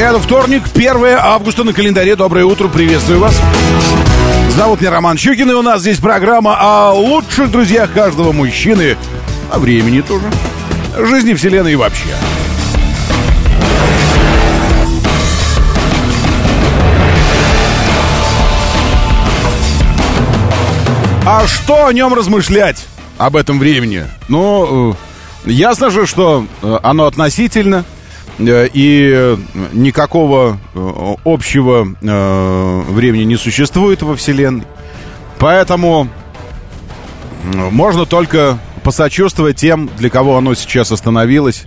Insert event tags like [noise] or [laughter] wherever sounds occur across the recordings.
Это вторник, 1 августа на календаре. Доброе утро, приветствую вас. Зовут меня Роман Щукин, и у нас здесь программа о лучших друзьях каждого мужчины, о времени тоже, жизни Вселенной и вообще. А что о нем размышлять, об этом времени? Ну, э, ясно же, что э, оно относительно, и никакого общего времени не существует во Вселенной. Поэтому можно только посочувствовать тем, для кого оно сейчас остановилось.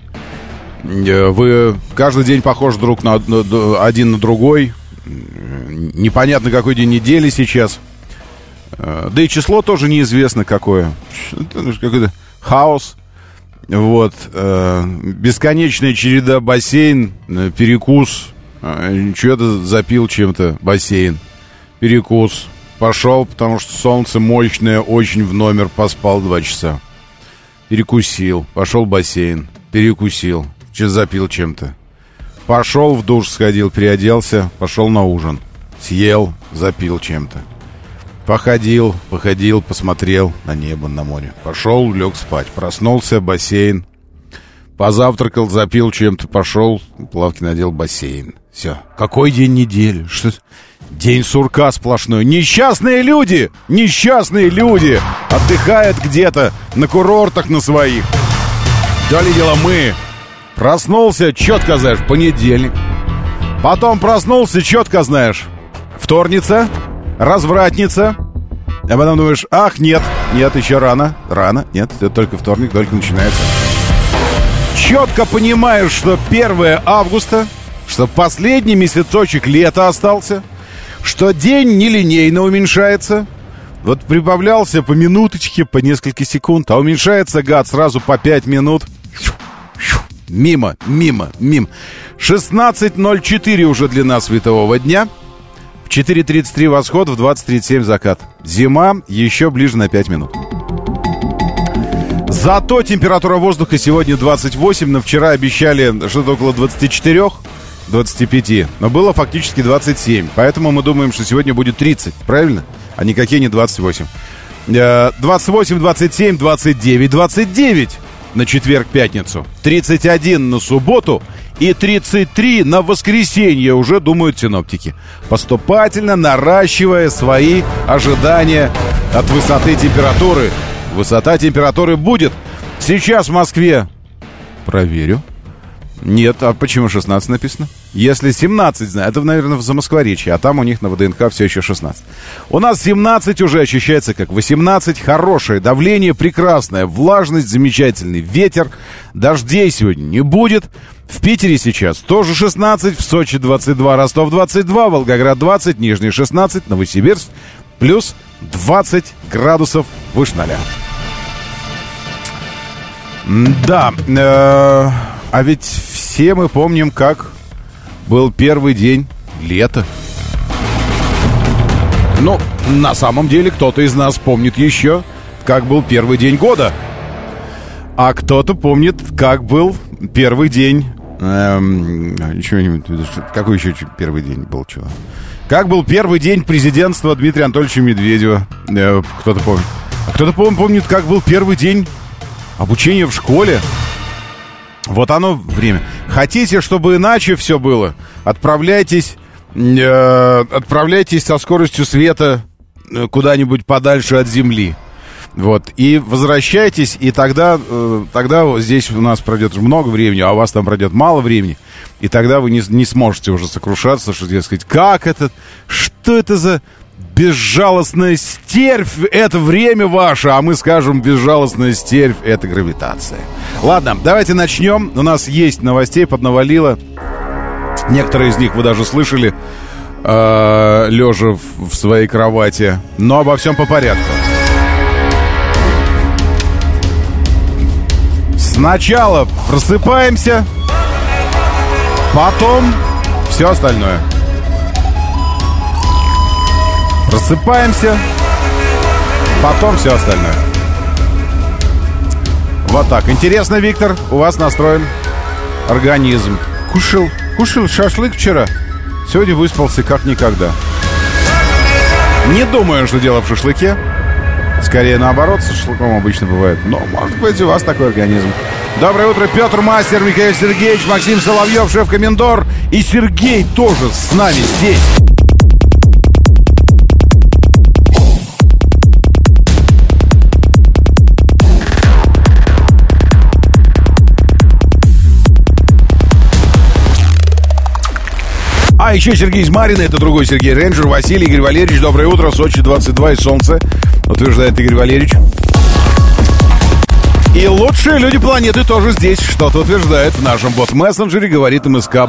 Вы каждый день похожи друг на один на другой. Непонятно, какой день недели сейчас – Э, да и число тоже неизвестно какое. Какой-то хаос. Вот. Э, бесконечная череда бассейн, э, перекус. Что-то запил чем-то бассейн. Перекус. Пошел, потому что солнце мощное, очень в номер поспал два часа. Перекусил. Пошел бассейн. Перекусил. Что запил чем-то. Пошел в душ, сходил, переоделся, пошел на ужин. Съел, запил чем-то. Походил, походил, посмотрел на небо, на море. Пошел, лег спать. Проснулся, бассейн. Позавтракал, запил чем-то, пошел, плавки надел, бассейн. Все. Какой день недели? Что День сурка сплошной. Несчастные люди! Несчастные люди! Отдыхают где-то на курортах на своих. То ли дело мы. Проснулся, четко знаешь, понедельник. Потом проснулся, четко знаешь, вторница, развратница. А потом думаешь, ах, нет, нет, еще рано, рано, нет, это только вторник, только начинается. Четко понимаешь, что 1 августа, что последний месяцочек лета остался, что день нелинейно уменьшается, вот прибавлялся по минуточке, по несколько секунд, а уменьшается, гад, сразу по 5 минут. Мимо, мимо, мимо. 16.04 уже длина светового дня – 4.33 восход, в 20.37 закат. Зима еще ближе на 5 минут. Зато температура воздуха сегодня 28, но вчера обещали что-то около 24, 25, но было фактически 27. Поэтому мы думаем, что сегодня будет 30, правильно? А никакие не 28. 28, 27, 29, 29 на четверг-пятницу, 31 на субботу и 33 на воскресенье, уже думают синоптики. Поступательно наращивая свои ожидания от высоты температуры. Высота температуры будет сейчас в Москве. Проверю. Нет, а почему 16 написано? Если 17, знаю, это, наверное, в Замоскворечье, а там у них на ВДНХ все еще 16. У нас 17 уже ощущается как 18, хорошее давление прекрасное, влажность замечательный, ветер, дождей сегодня не будет. В Питере сейчас тоже 16, в Сочи 22, Ростов 22, Волгоград 20, Нижний 16, Новосибирск плюс 20 градусов выше ноля. Да, э, а ведь все мы помним, как был первый день лета. Ну, на самом деле, кто-то из нас помнит еще, как был первый день года. А кто-то помнит, как был первый день... Эм, какой еще первый день был? Чего? Как был первый день президентства Дмитрия Анатольевича Медведева? Э, кто-то помнит. Кто-то помнит, как был первый день обучения в школе? Вот оно время. Хотите, чтобы иначе все было? Отправляйтесь, э, отправляйтесь со скоростью света э, куда-нибудь подальше от Земли. Вот, и возвращайтесь, и тогда, э, тогда здесь у нас пройдет много времени, а у вас там пройдет мало времени, и тогда вы не, не сможете уже сокрушаться, что, сказать, как это, что это за безжалостная стервь — это время ваше, а мы скажем безжалостная стервь — это гравитация. Ладно, давайте начнем. У нас есть новостей, поднавалило. Некоторые из них вы даже слышали, э, лежа в, в своей кровати. Но обо всем по порядку. Сначала просыпаемся, потом все остальное. Просыпаемся, потом все остальное. Вот так. Интересно, Виктор, у вас настроен организм. Кушал, кушал шашлык вчера. Сегодня выспался как никогда. Не думаю, что дело в шашлыке. Скорее наоборот, с шашлыком обычно бывает. Но, может быть, у вас такой организм. Доброе утро, Петр Мастер, Михаил Сергеевич, Максим Соловьев, шеф-комендор. И Сергей тоже с нами здесь. А еще Сергей из Марина, это другой Сергей Рейнджер, Василий, Игорь Валерьевич. Доброе утро, Сочи 22 и солнце, утверждает Игорь Валерьевич. И лучшие люди планеты тоже здесь что-то утверждает в нашем бот-мессенджере, говорит МСК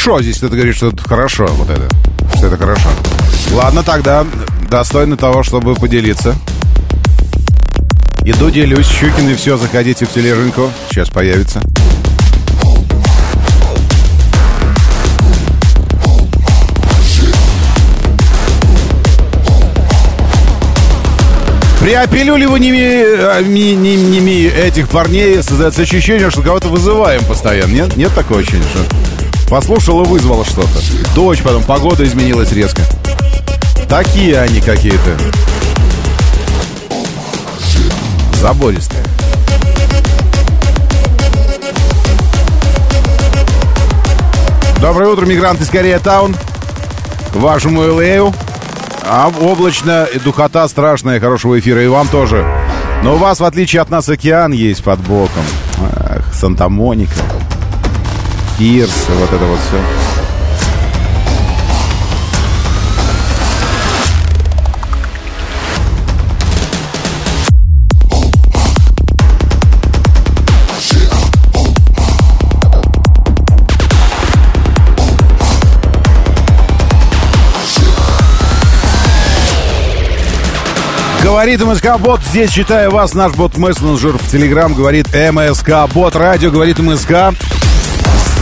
хорошо. Здесь кто-то говорит, что это хорошо, вот это. Что это хорошо. Ладно, тогда достойно того, чтобы поделиться. Иду, делюсь. Щукин и все, заходите в тележинку. Сейчас появится. При опилюливании не, не, не, этих парней создается ощущение, что кого-то вызываем постоянно. Нет, нет такого ощущения, что Послушала, вызвала что-то. Дождь, потом погода изменилась резко. Такие они какие-то. Забористые. Доброе утро, мигранты из Корея Таун. Вашему Элею. А облачно, и духота страшная, хорошего эфира и вам тоже. Но у вас, в отличие от нас, океан есть под боком. Ах, Санта-Моника. Пирс, вот это вот все. Говорит МСК Бот. Здесь, читаю вас, наш бот-мессенджер в Телеграм говорит МСК Бот. Радио говорит МСК.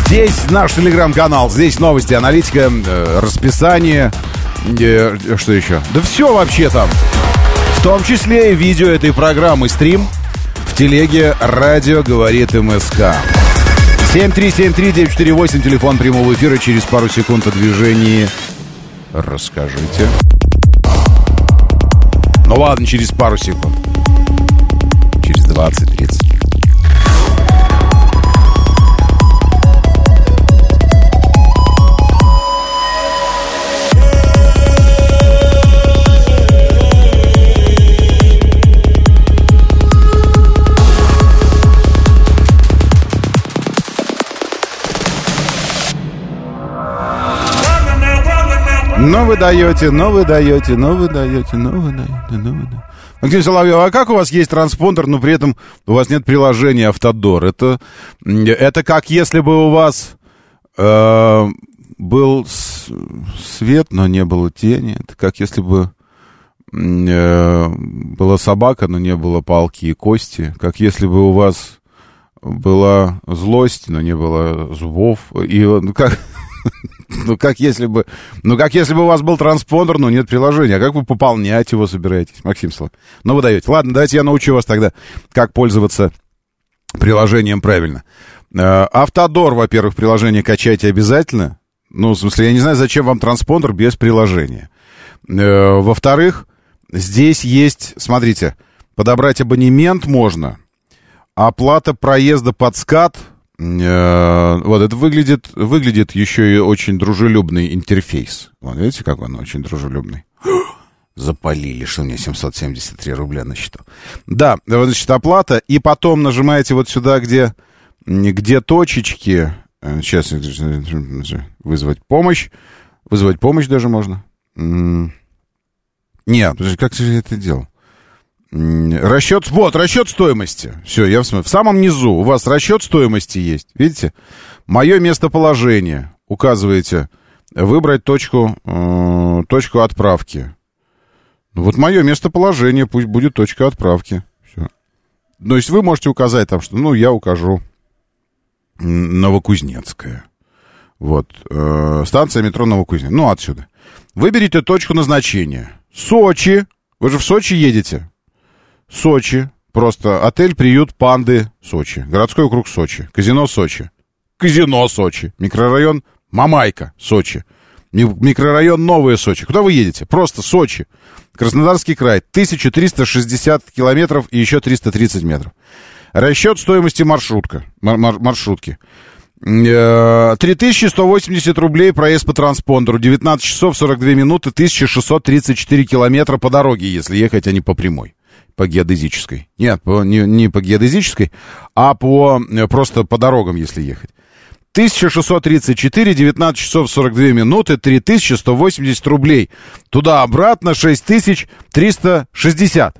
Здесь наш телеграм-канал, здесь новости, аналитика, э, расписание, э, что еще? Да все вообще там. В том числе и видео этой программы, стрим. В телеге «Радио говорит МСК». 7373948, телефон прямого эфира. Через пару секунд о движении расскажите. Ну ладно, через пару секунд. Через 20-30. Но вы даете, но вы даете, но вы даете, но вы даете, но вы даете. Максим Соловьев, а как у вас есть транспондер, но при этом у вас нет приложения Автодор? Это, это как если бы у вас э, был свет, но не было тени. Это как если бы э, была собака, но не было палки и кости. Как если бы у вас была злость, но не было зубов. И ну, как... [laughs] Ну, как если бы... Ну, как если бы у вас был транспондер, но нет приложения. А как вы пополнять его собираетесь, Максим Слав? Ну, вы даете. Ладно, давайте я научу вас тогда, как пользоваться приложением правильно. Э, Автодор, во-первых, приложение качайте обязательно. Ну, в смысле, я не знаю, зачем вам транспондер без приложения. Э, во-вторых, здесь есть, смотрите, подобрать абонемент можно. Оплата проезда под скат вот это выглядит, выглядит еще и очень дружелюбный интерфейс. Вот видите, как он очень дружелюбный. [gasps] Запалили, что у меня 773 рубля на счету. Да, значит, оплата. И потом нажимаете вот сюда, где, где точечки. Сейчас вызвать помощь. Вызвать помощь даже можно. Нет, как же я это делал? Расчет, вот, расчет стоимости. Все, я в, в самом низу у вас расчет стоимости есть. Видите? Мое местоположение. Указываете. Выбрать точку, э, точку отправки. Ну, вот мое местоположение, пусть будет точка отправки. Все. То есть вы можете указать там, что, ну, я укажу Новокузнецкая. Вот. Э, станция метро Новокузнецкая. Ну, отсюда. Выберите точку назначения. Сочи. Вы же в Сочи едете. Сочи. Просто отель, приют, панды, Сочи. Городской округ Сочи. Казино Сочи. Казино Сочи. Микрорайон Мамайка, Сочи. Микрорайон Новое Сочи. Куда вы едете? Просто Сочи. Краснодарский край. 1360 километров и еще 330 метров. Расчет стоимости маршрутка, мар маршрутки. 3180 э, рублей проезд по транспондеру, 19 часов 42 минуты, 1634 километра по дороге, если ехать, а не по прямой по геодезической. Нет, по, не, не по геодезической, а по, э, просто по дорогам, если ехать. 1634, 19 часов 42 минуты, 3180 рублей. Туда-обратно 6360.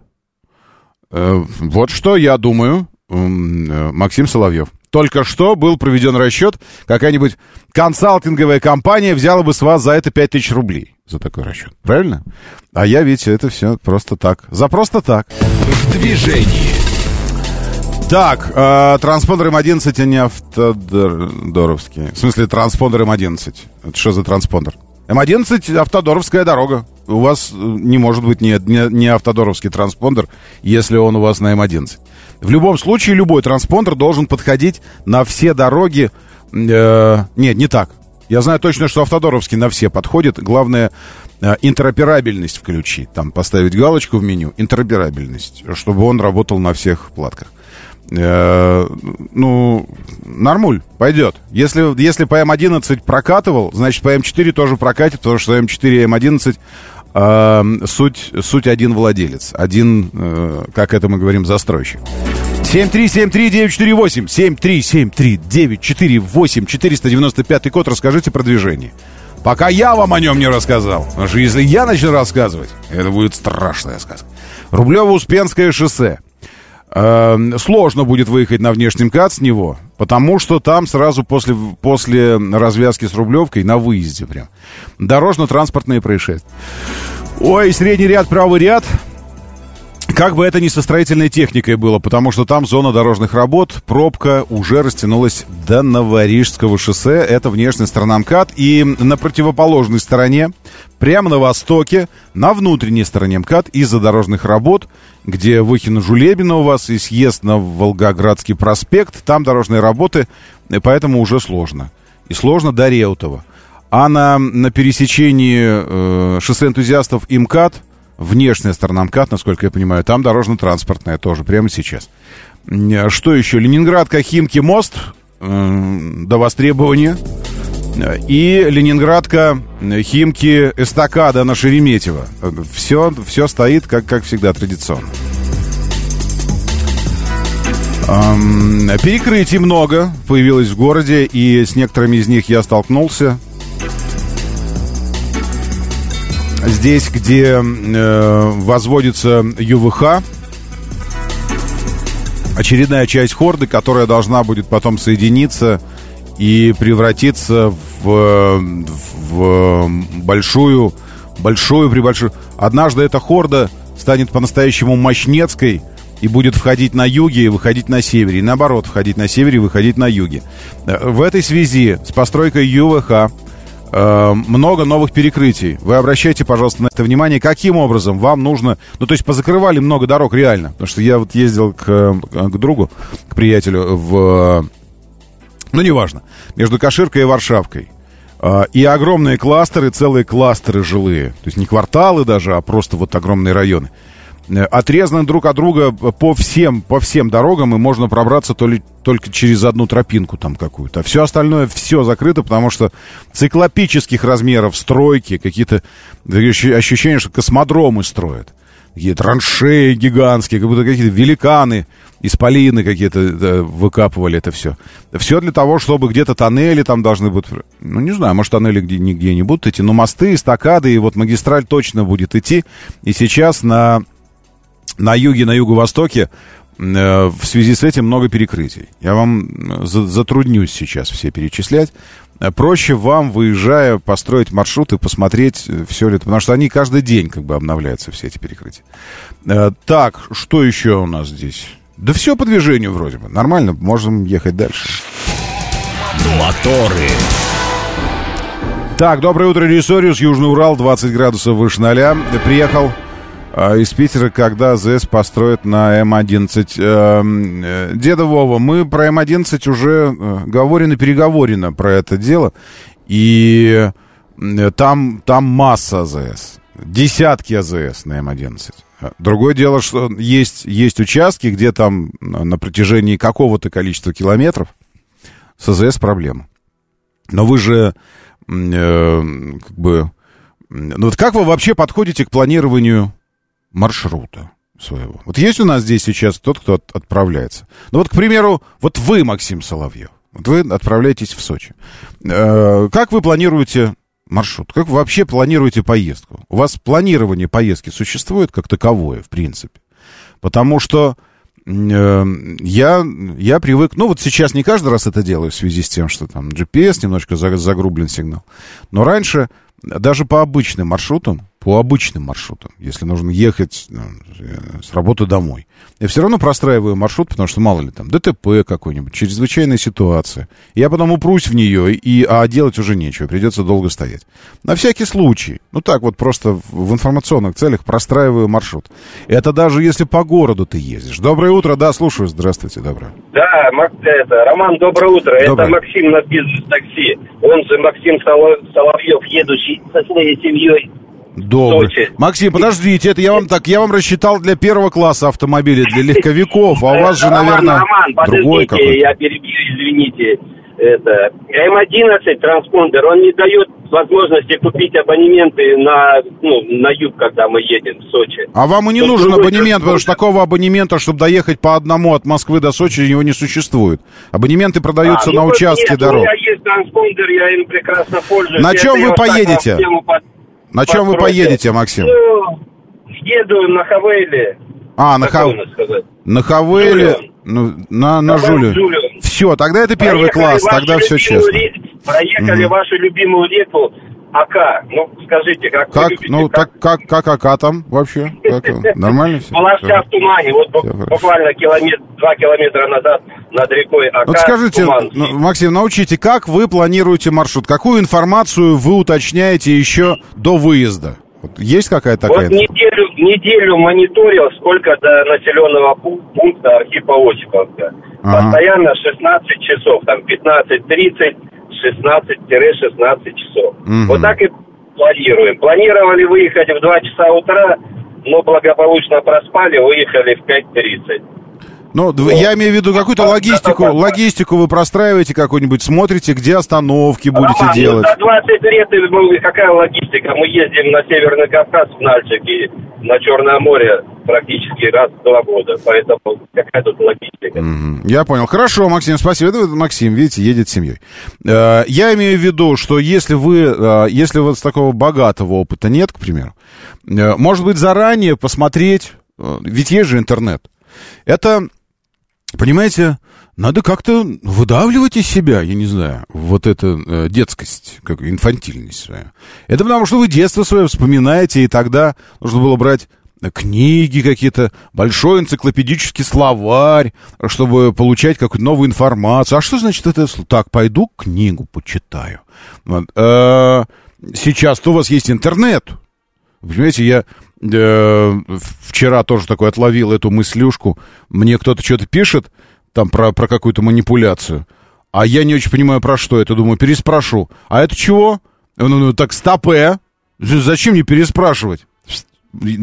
Э, вот что я думаю, э, Максим Соловьев. Только что был проведен расчет, какая-нибудь консалтинговая компания взяла бы с вас за это 5000 рублей. За такой расчет. Правильно? А я, видите, это все просто так. За просто так. В движении. Так, э, транспондер М11, а не автодоровский. В смысле, транспондер М11. Это что за транспондер? М11 автодоровская дорога. У вас не может быть не, не, не автодоровский транспондер, если он у вас на М11. В любом случае, любой транспондер должен подходить на все дороги. Э, нет, не так. Я знаю точно, что автодоровский на все подходит. Главное, э, интероперабельность включить. Там поставить галочку в меню. Интероперабельность. Чтобы он работал на всех платках. Э, ну, нормуль, пойдет. Если, если по М11 прокатывал, значит по М4 тоже прокатит, потому что М4 и М11 э, суть, суть один владелец. Один, э, как это мы говорим, застройщик. 7373948, 7373948, 495 код, расскажите про движение. Пока я вам о нем не рассказал. Потому что если я начну рассказывать, это будет страшная сказка. Рублево-Успенское шоссе. Э, сложно будет выехать на внешний МКАД с него, потому что там сразу после, после развязки с Рублевкой на выезде прям дорожно-транспортные происшествия. Ой, средний ряд, правый ряд. Как бы это ни со строительной техникой было, потому что там зона дорожных работ, пробка уже растянулась до Новорижского шоссе. Это внешняя сторона МКАД. И на противоположной стороне, прямо на востоке, на внутренней стороне МКАД из-за дорожных работ где Выхино-Жулебино у вас и съезд на Волгоградский проспект. Там дорожные работы, и поэтому уже сложно. И сложно до Реутова. А на, на пересечении э, шоссе энтузиастов и МКАД, внешняя сторона МКАД, насколько я понимаю, там дорожно-транспортная тоже, прямо сейчас. Что еще? Ленинград, Кахимки, мост до востребования. И Ленинградка, Химки, Эстакада на Шереметьево. Все, все стоит, как, как всегда, традиционно. Перекрытий много появилось в городе, и с некоторыми из них я столкнулся. Здесь, где э, возводится ЮВХ, очередная часть хорды, которая должна будет потом соединиться и превратиться в, в большую, большую, прибольшую. Однажды эта хорда станет по-настоящему мощнецкой и будет входить на юге и выходить на севере. И наоборот, входить на севере и выходить на юге. Э, в этой связи с постройкой ЮВХ э, много новых перекрытий. Вы обращайте, пожалуйста, на это внимание, каким образом вам нужно... Ну, то есть позакрывали много дорог реально. Потому что я вот ездил к, к другу, к приятелю в... Ну, неважно. Между Каширкой и Варшавкой. Э, и огромные кластеры, целые кластеры жилые. То есть не кварталы даже, а просто вот огромные районы. Э, отрезаны друг от друга по всем, по всем дорогам, и можно пробраться то ли, только через одну тропинку там какую-то. А все остальное, все закрыто, потому что циклопических размеров стройки, какие-то ощущения, что космодромы строят. Какие траншеи гигантские, как будто какие-то великаны, исполины какие-то да, выкапывали это все. Все для того, чтобы где-то тоннели там должны быть... Ну, не знаю, может, тоннели где, нигде не будут идти, но мосты, эстакады, и вот магистраль точно будет идти. И сейчас на на юге, на юго-востоке э, в связи с этим много перекрытий. Я вам затруднюсь сейчас все перечислять. Э, проще вам, выезжая, построить маршрут и посмотреть, э, все ли это, потому что они каждый день как бы обновляются, все эти перекрытия. Так, что еще у нас здесь? Да все по движению вроде бы. Нормально, можем ехать дальше. Моторы. Так, доброе утро, Ресориус, Южный Урал, 20 градусов выше ноля. Приехал из Питера, когда ЗС построят на М-11. Эм, э, Деда Вова, мы про М-11 уже э, говорено, переговорено про это дело. И э, там, там масса АЗС. Десятки АЗС на М-11. Другое дело, что есть, есть участки, где там на протяжении какого-то количества километров с АЗС проблема. Но вы же э, как бы... Ну вот как вы вообще подходите к планированию маршрута своего. Вот есть у нас здесь сейчас тот, кто от, отправляется. Ну вот, к примеру, вот вы, Максим Соловьев, вот вы отправляетесь в Сочи. Э, как вы планируете маршрут? Как вы вообще планируете поездку? У вас планирование поездки существует как таковое, в принципе? Потому что э, я, я привык, ну вот сейчас не каждый раз это делаю в связи с тем, что там GPS немножко загрублен сигнал. Но раньше даже по обычным маршрутам по обычным маршрутам, если нужно ехать ну, э, с работы домой. Я все равно простраиваю маршрут, потому что, мало ли, там, ДТП какой-нибудь, чрезвычайная ситуация. Я потом упрусь в нее, и, а делать уже нечего, придется долго стоять. На всякий случай, ну так вот просто в информационных целях простраиваю маршрут. Это даже если по городу ты ездишь. Доброе утро, да, слушаю, здравствуйте, доброе. Да, это, Роман, доброе утро. Доброе. Это Максим на бизнес-такси. Он же Максим Соловьев, едущий со своей семьей Добрый. Сочи. Максим, подождите, это я вам так, я вам рассчитал для первого класса автомобиля, для легковиков, а у вас же, наверное, Роман, другой какой я перебью, извините. Это М11 транспондер, он не дает возможности купить абонементы на, ну, на юг, когда мы едем в Сочи. А вам и не нужен абонемент, потому что такого абонемента, чтобы доехать по одному от Москвы до Сочи, его не существует. Абонементы продаются а, ну на участке нет, дорог. У меня есть транспондер, я им прекрасно пользуюсь. На чем вы поедете? На чем вы поедете, Максим? Ну, еду на Хавейле. А, на, Хав... на Хавейле, ну, на, на Жулю. Все, тогда это первый класс, тогда все честно. Проехали угу. вашу любимую реку АК. Ну, скажите, как как, любите, Ну, как, как, как АК там вообще? Как, [laughs] нормально все? Вся в тумане. Вот буквально километр, два километра назад над рекой АК. Вот скажите, ну, Максим, научите, как вы планируете маршрут? Какую информацию вы уточняете еще до выезда? Вот есть какая-то такая? Вот неделю, неделю мониторил, сколько до населенного пункта Архипа Осиповка. Ага. Постоянно 16 часов, там 15-30, 16-16 часов. Угу. Вот так и планируем. Планировали выехать в 2 часа утра, но благополучно проспали, выехали в 5.30. Ну, вот. я имею в виду какую-то логистику. Логистику вы простраиваете какую-нибудь, смотрите, где остановки будете Роман, делать. За 20 лет какая логистика? Мы ездим на Северный Кавказ, в Нальчик и на Черное море практически раз в два года. Поэтому какая тут логистика? Mm-hmm. Я понял. Хорошо, Максим, спасибо. Это Максим, видите, едет с семьей. Э, я имею в виду, что если вы, э, если вот такого богатого опыта нет, к примеру, э, может быть, заранее посмотреть, ведь есть же интернет. Это понимаете, надо как-то выдавливать из себя, я не знаю, вот эту э, детскость, как инфантильность свою. Это потому, что вы детство свое вспоминаете, и тогда нужно было брать книги какие-то, большой энциклопедический словарь, чтобы получать какую-то новую информацию. А что значит это? Так, пойду книгу почитаю. Вот. Э, сейчас-то у вас есть интернет. Вы понимаете, я э, вчера тоже такой отловил эту мыслюшку. Мне кто-то что-то пишет, там про, про какую-то манипуляцию. А я не очень понимаю, про что это. Думаю, переспрошу. А это чего? Ну, ну так, стопе. Зачем мне переспрашивать?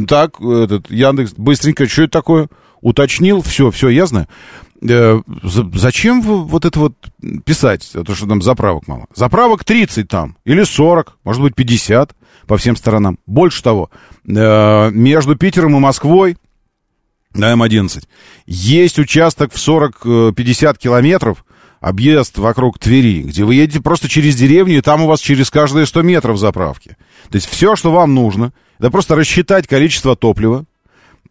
Так, этот Яндекс быстренько, что это такое? Уточнил, все, все, я знаю. Э, зачем вот это вот писать, то, что там заправок мало? Заправок 30 там, или 40, может быть 50 по всем сторонам. Больше того, э, между Питером и Москвой на М11 есть участок в 40-50 э, километров, объезд вокруг Твери, где вы едете просто через деревню, и там у вас через каждые 100 метров заправки. То есть все, что вам нужно, это просто рассчитать количество топлива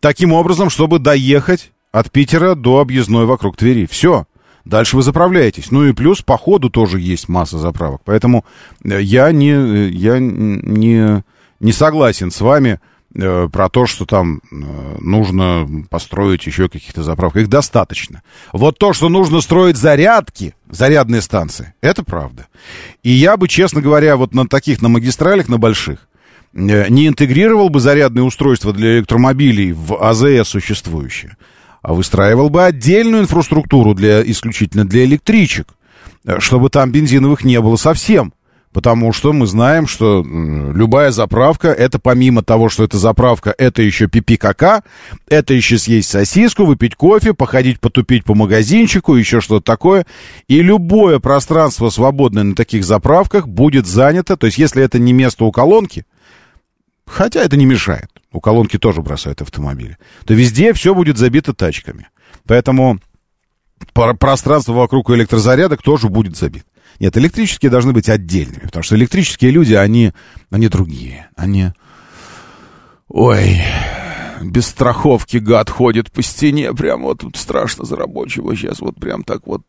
таким образом, чтобы доехать от Питера до объездной вокруг Твери. Все. Дальше вы заправляетесь. Ну и плюс по ходу тоже есть масса заправок. Поэтому э, я не, э, я не, не согласен с вами э, про то, что там э, нужно построить еще каких-то заправок. Их достаточно. Вот то, что нужно строить зарядки, зарядные станции, это правда. И я бы, честно говоря, вот на таких, на магистралях, на больших, не интегрировал бы зарядные устройства для электромобилей в АЗС существующие а выстраивал бы отдельную инфраструктуру для, исключительно для электричек, э, чтобы там бензиновых не было совсем. Потому что мы знаем, что любая заправка, это помимо того, что это заправка, это еще пипи кака, это еще съесть сосиску, выпить кофе, походить потупить по магазинчику, еще что-то такое. И любое пространство, свободное на таких заправках, будет занято. То есть, если это не место у колонки, хотя это не мешает, у колонки тоже бросают автомобили, то везде все будет забито тачками. Поэтому пространство вокруг электрозарядок тоже будет забито. Нет, электрические должны быть отдельными, потому что электрические люди, они, они другие. Они... Ой, без страховки гад ходит по стене, прям вот тут страшно за рабочего сейчас, вот прям так вот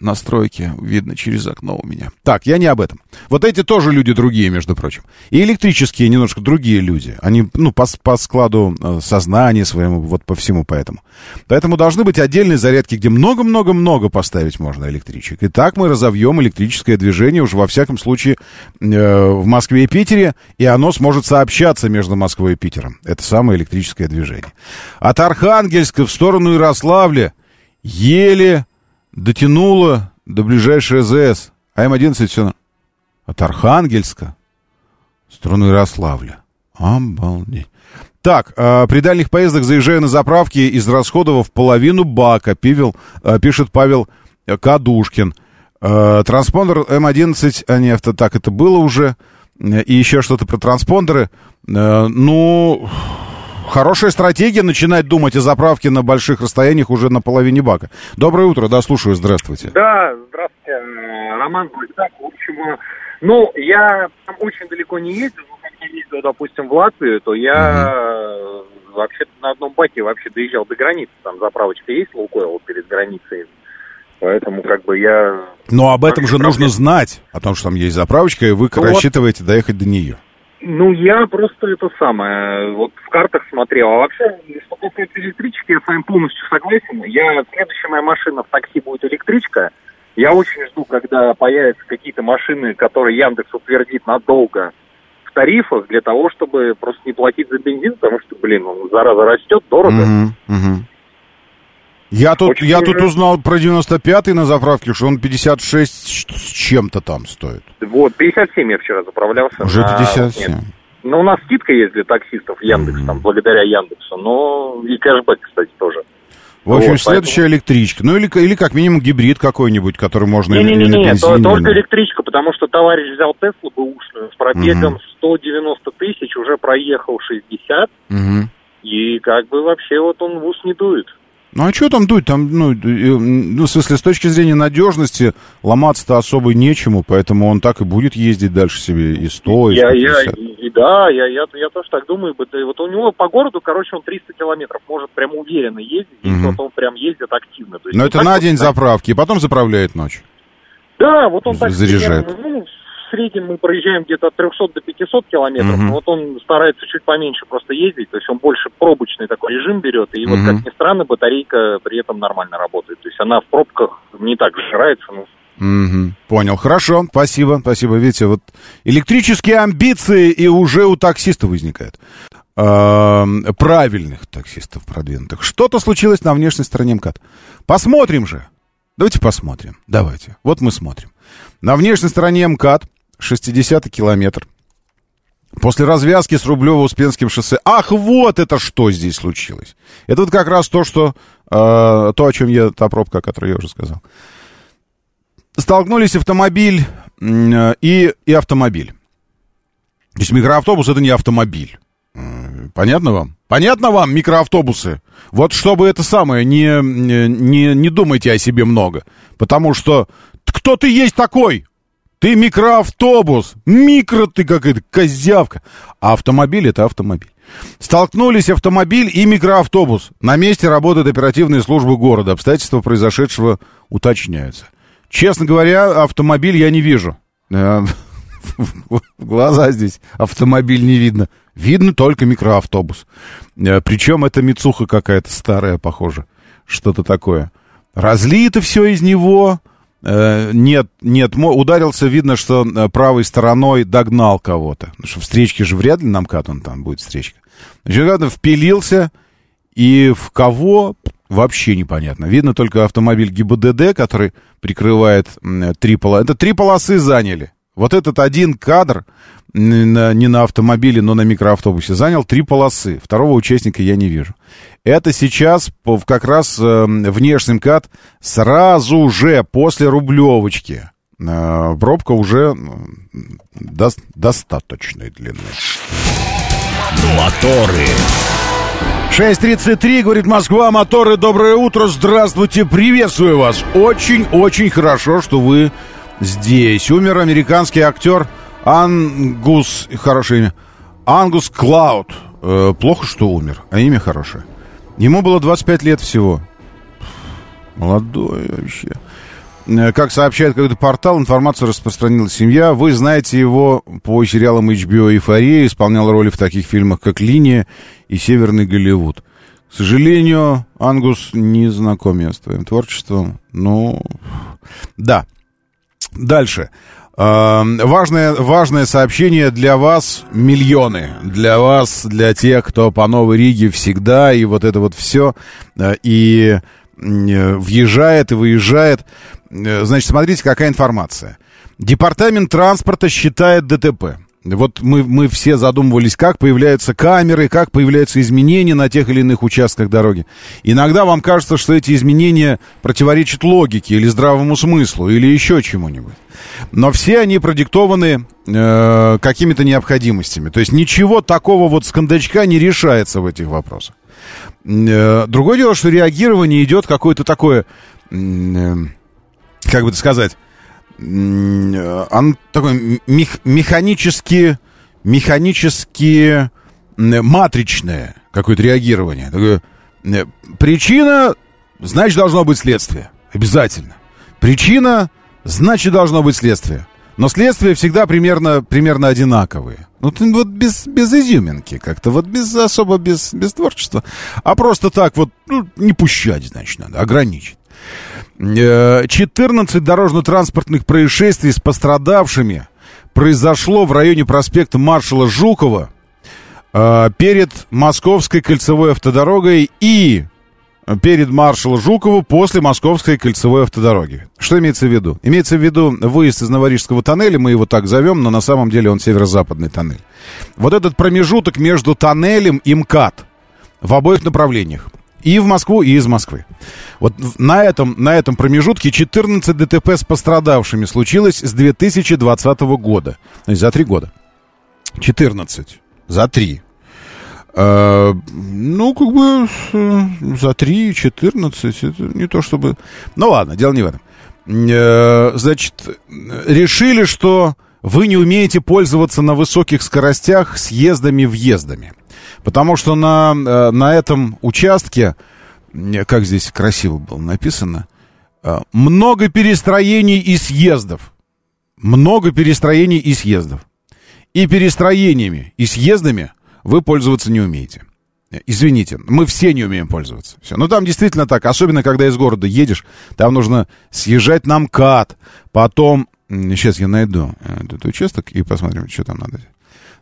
настройки видно через окно у меня. Так, я не об этом. Вот эти тоже люди другие, между прочим. И электрические немножко другие люди. Они, ну, по, по складу э, сознания своему, вот по всему поэтому. Поэтому должны быть отдельные зарядки, где много-много-много поставить можно электричек. И так мы разовьем электрическое движение уже во всяком случае э, в Москве и Питере, и оно сможет сообщаться между Москвой и Питером. Это самое электрическое движение. От Архангельска в сторону Ярославля еле дотянуло до ближайшей АЗС. А М-11 все от Архангельска в сторону Ярославля. Обалдеть. Так, э, при дальних поездах, заезжая на заправки, израсходовав половину бака, пивел, э, пишет Павел Кадушкин. Э, транспондер М11, а не авто, так это было уже. И еще что-то про транспондеры. Э, ну, Хорошая стратегия начинать думать о заправке на больших расстояниях уже на половине бака. Доброе утро, да, слушаю, здравствуйте. Да, здравствуйте, э, Роман Так, в общем, э, ну, я там очень далеко не ездил, но как я ездил, допустим, в Латвию, то я угу. вообще на одном баке вообще доезжал до границы, там заправочка есть, Лукойл перед границей, Поэтому как бы я... Но об этом же нужно знать, о том, что там есть заправочка, и вы ну, рассчитываете вот. доехать до нее. Ну, я просто это самое, вот в картах смотрел. А вообще, что касается электрички, я с вами полностью согласен. Я, следующая моя машина в такси будет электричка. Я очень жду, когда появятся какие-то машины, которые Яндекс утвердит надолго в тарифах для того, чтобы просто не платить за бензин, потому что, блин, он зараза растет, дорого. Угу, угу. Я тут, Очень я тут узнал про 95-й на заправке, что он 56 с чем-то там стоит. Вот, 57 я вчера заправлялся. Уже 57. Нет. Ну, у нас скидка есть для таксистов Яндекс, mm-hmm. там, благодаря Яндексу, но и кэшбэк, кстати, тоже. В общем, вот, следующая поэтому... электричка. Ну, или, или как минимум гибрид какой-нибудь, который можно не, не, не, не, не, только электричка, потому что товарищ взял Теслу бэушную с пробегом угу. 190 тысяч, уже проехал 60, угу. и как бы вообще вот он в ус не дует. Ну а что там дуть? Там, ну, ну, в смысле, с точки зрения надежности ломаться-то особо нечему, поэтому он так и будет ездить дальше себе и 100, и 150. Я, я, и, да, я, я, я тоже так думаю. Вот у него по городу, короче, он 300 километров может прям уверенно ездить, угу. если вот он прям ездит активно. То есть Но это на день вот, заправки, и потом заправляет ночь. Да, вот он так... Заряжает. Примерно, ну, в среднем мы проезжаем где-то от 300 до 500 километров, угу. но вот он старается чуть поменьше просто ездить, то есть он больше пробочный такой режим берет, и угу. вот, как ни странно, батарейка при этом нормально работает, то есть она в пробках не так сжирается, ну, Угу, понял. Хорошо, спасибо, спасибо. Видите, вот электрические амбиции и уже у таксиста возникают. Э, правильных таксистов продвинутых. Что-то случилось на внешней стороне МКАД. Посмотрим же. Давайте посмотрим. Давайте. Вот мы смотрим. На внешней стороне МКАД 60 километр. После развязки с Рублево-Успенским шоссе. Ах, вот это что здесь случилось. Это вот как раз то, что... Э, то, о чем я... Та пробка, о которой я уже сказал. Столкнулись автомобиль э, и, и автомобиль. То есть микроавтобус это не автомобиль. Понятно вам? Понятно вам, микроавтобусы? Вот чтобы это самое, не, не, не думайте о себе много. Потому что кто ты есть такой? Ты микроавтобус. Микро ты какая-то козявка. А автомобиль это автомобиль. Столкнулись автомобиль и микроавтобус. На месте работают оперативные службы города. Обстоятельства произошедшего уточняются. Честно говоря, автомобиль я не вижу. Э, глаза здесь автомобиль не видно. Видно только микроавтобус. Э, Причем это мицуха какая-то старая, похоже. Что-то такое. Разлито все из него. Э, нет, нет, ударился, видно, что э, правой стороной догнал кого-то. Потому что встречки же вряд ли нам кат он там будет встречка. Значит, впилился, и в кого вообще непонятно. Видно только автомобиль ГИБДД, который прикрывает три полосы. Это три полосы заняли. Вот этот один кадр не на автомобиле, но на микроавтобусе занял три полосы. Второго участника я не вижу. Это сейчас как раз э, внешний МКАД сразу же после Рублевочки. Э, пробка уже до, достаточной длины. Моторы. 6.33, говорит Москва, моторы, доброе утро, здравствуйте, приветствую вас. Очень-очень хорошо, что вы здесь. Умер американский актер Ангус, хорошее имя, Ангус Клауд. Э, плохо, что умер, а имя хорошее. Ему было 25 лет всего. Молодой вообще. Э, как сообщает какой-то портал, информацию распространила семья. Вы знаете его по сериалам HBO «Эйфория». Исполнял роли в таких фильмах, как «Линия» и «Северный Голливуд». К сожалению, Ангус не знаком я с твоим творчеством. Ну, да. Дальше. Э, важное, важное сообщение для вас, миллионы. Для вас, для тех, кто по Новой Риге всегда, и вот это вот все. Э, и э, въезжает и выезжает. Э, значит, смотрите, какая информация. Департамент транспорта считает ДТП. Вот мы, мы все задумывались, как появляются камеры, как появляются изменения на тех или иных участках дороги. Иногда вам кажется, что эти изменения противоречат логике или здравому смыслу, или еще чему-нибудь. Но все они продиктованы э, какими-то необходимостями. То есть ничего такого вот с кондачка не решается в этих вопросах. Э, другое дело, что реагирование идет какое-то такое, э, как бы сказать, он такой мех, механически, механически матричное какое-то реагирование. Такое, э, причина, значит, должно быть следствие. Обязательно. Причина, значит, должно быть следствие. Но следствия всегда примерно, примерно одинаковые. Ну, вот без, без изюминки как-то, вот без особо без, без творчества. А просто так вот, ну, не пущать, значит, надо, ограничить. 14 э, дорожно-транспортных происшествий с пострадавшими произошло в районе проспекта маршала Жукова э, перед Московской кольцевой автодорогой и перед маршала Жукова после Московской кольцевой автодороги. Что имеется в виду? Имеется в виду выезд из Новорижского тоннеля, мы его так зовем, но на самом деле он северо-западный тоннель. Вот этот промежуток между тоннелем и МКАД в обоих направлениях. И в Москву, и из Москвы. Вот на этом, на этом промежутке 14 ДТП с пострадавшими случилось с 2020 года. То есть за три года. 14. За три. Э, ну, как бы э, за 3, 14, это не то чтобы... Ну ладно, дело не в этом. Э, значит, решили, что вы не умеете пользоваться на высоких скоростях съездами-въездами. Потому что на, на этом участке, как здесь красиво было написано, много перестроений и съездов. Много перестроений и съездов. И перестроениями, и съездами вы пользоваться не умеете. Извините, мы все не умеем пользоваться. Все. Ну, там действительно так, особенно когда из города едешь, там нужно съезжать на МКАД, потом... Сейчас я найду этот участок и посмотрим, что там надо.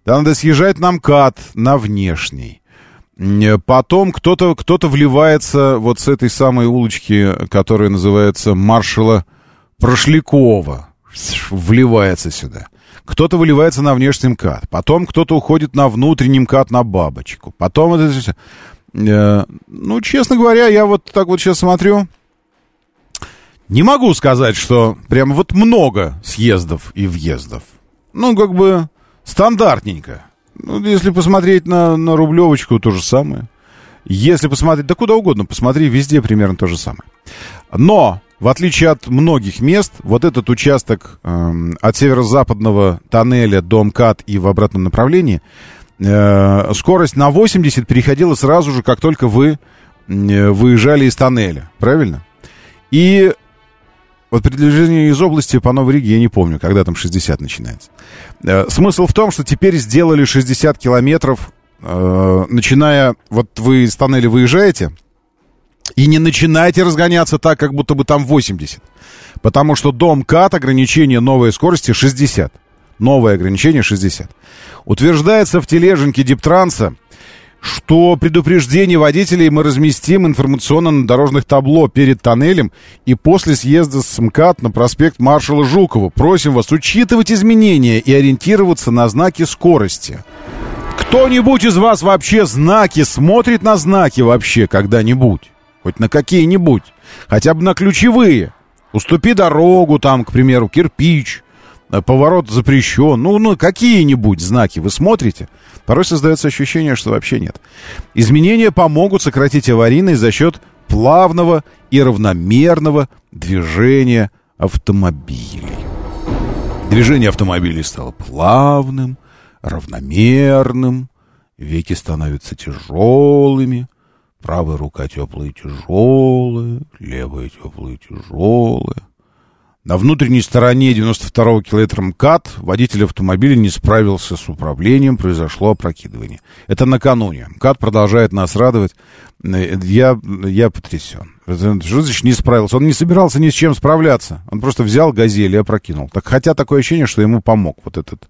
Надо съезжать на МКАД, на внешний. Потом кто-то кто вливается вот с этой самой улочки, которая называется Маршала Прошлякова. Вливается сюда. Кто-то выливается на внешний МКАД, потом кто-то уходит на внутренний МКАД на бабочку, потом это все. Э, ну, честно говоря, я вот так вот сейчас смотрю, не могу сказать, что прям вот много съездов и въездов. Ну, как бы стандартненько. Ну, если посмотреть на, на Рублевочку, то же самое. Если посмотреть, да куда угодно, посмотри, везде примерно то же самое. Но в отличие от многих мест, вот этот участок э, от северо-западного тоннеля до МКАД и в обратном направлении, э, скорость на 80 переходила сразу же, как только вы э, выезжали из тоннеля. Правильно? И вот при движении из области по Новой Риге я не помню, когда там 60 начинается. Э, смысл в том, что теперь сделали 60 километров, э, начиная... Вот вы из тоннеля выезжаете, и не начинайте разгоняться так, как будто бы там 80. Потому что дом КАТ ограничение новой скорости 60. Новое ограничение 60. Утверждается в тележенке Диптранса, что предупреждение водителей мы разместим информационно на дорожных табло перед тоннелем и после съезда с МКАД на проспект маршала Жукова. Просим вас учитывать изменения и ориентироваться на знаки скорости. Кто-нибудь из вас вообще знаки смотрит на знаки вообще когда-нибудь? Хоть на какие-нибудь. Хотя бы на ключевые. Уступи дорогу там, к примеру, кирпич, поворот запрещен. Ну, ну, какие-нибудь знаки вы смотрите? Порой создается ощущение, что вообще нет. Изменения помогут сократить аварийность за счет плавного и равномерного движения автомобилей. Движение автомобилей стало плавным, равномерным, веки становятся тяжелыми, Правая рука теплая и тяжелая, левая теплая и тяжелая. На внутренней стороне 92-го километра МКАД водитель автомобиля не справился с управлением, произошло опрокидывание. Это накануне. МКАД продолжает нас радовать. Я, я потрясен. Что значит не справился? Он не собирался ни с чем справляться. Он просто взял газель и опрокинул. Так, хотя такое ощущение, что ему помог вот этот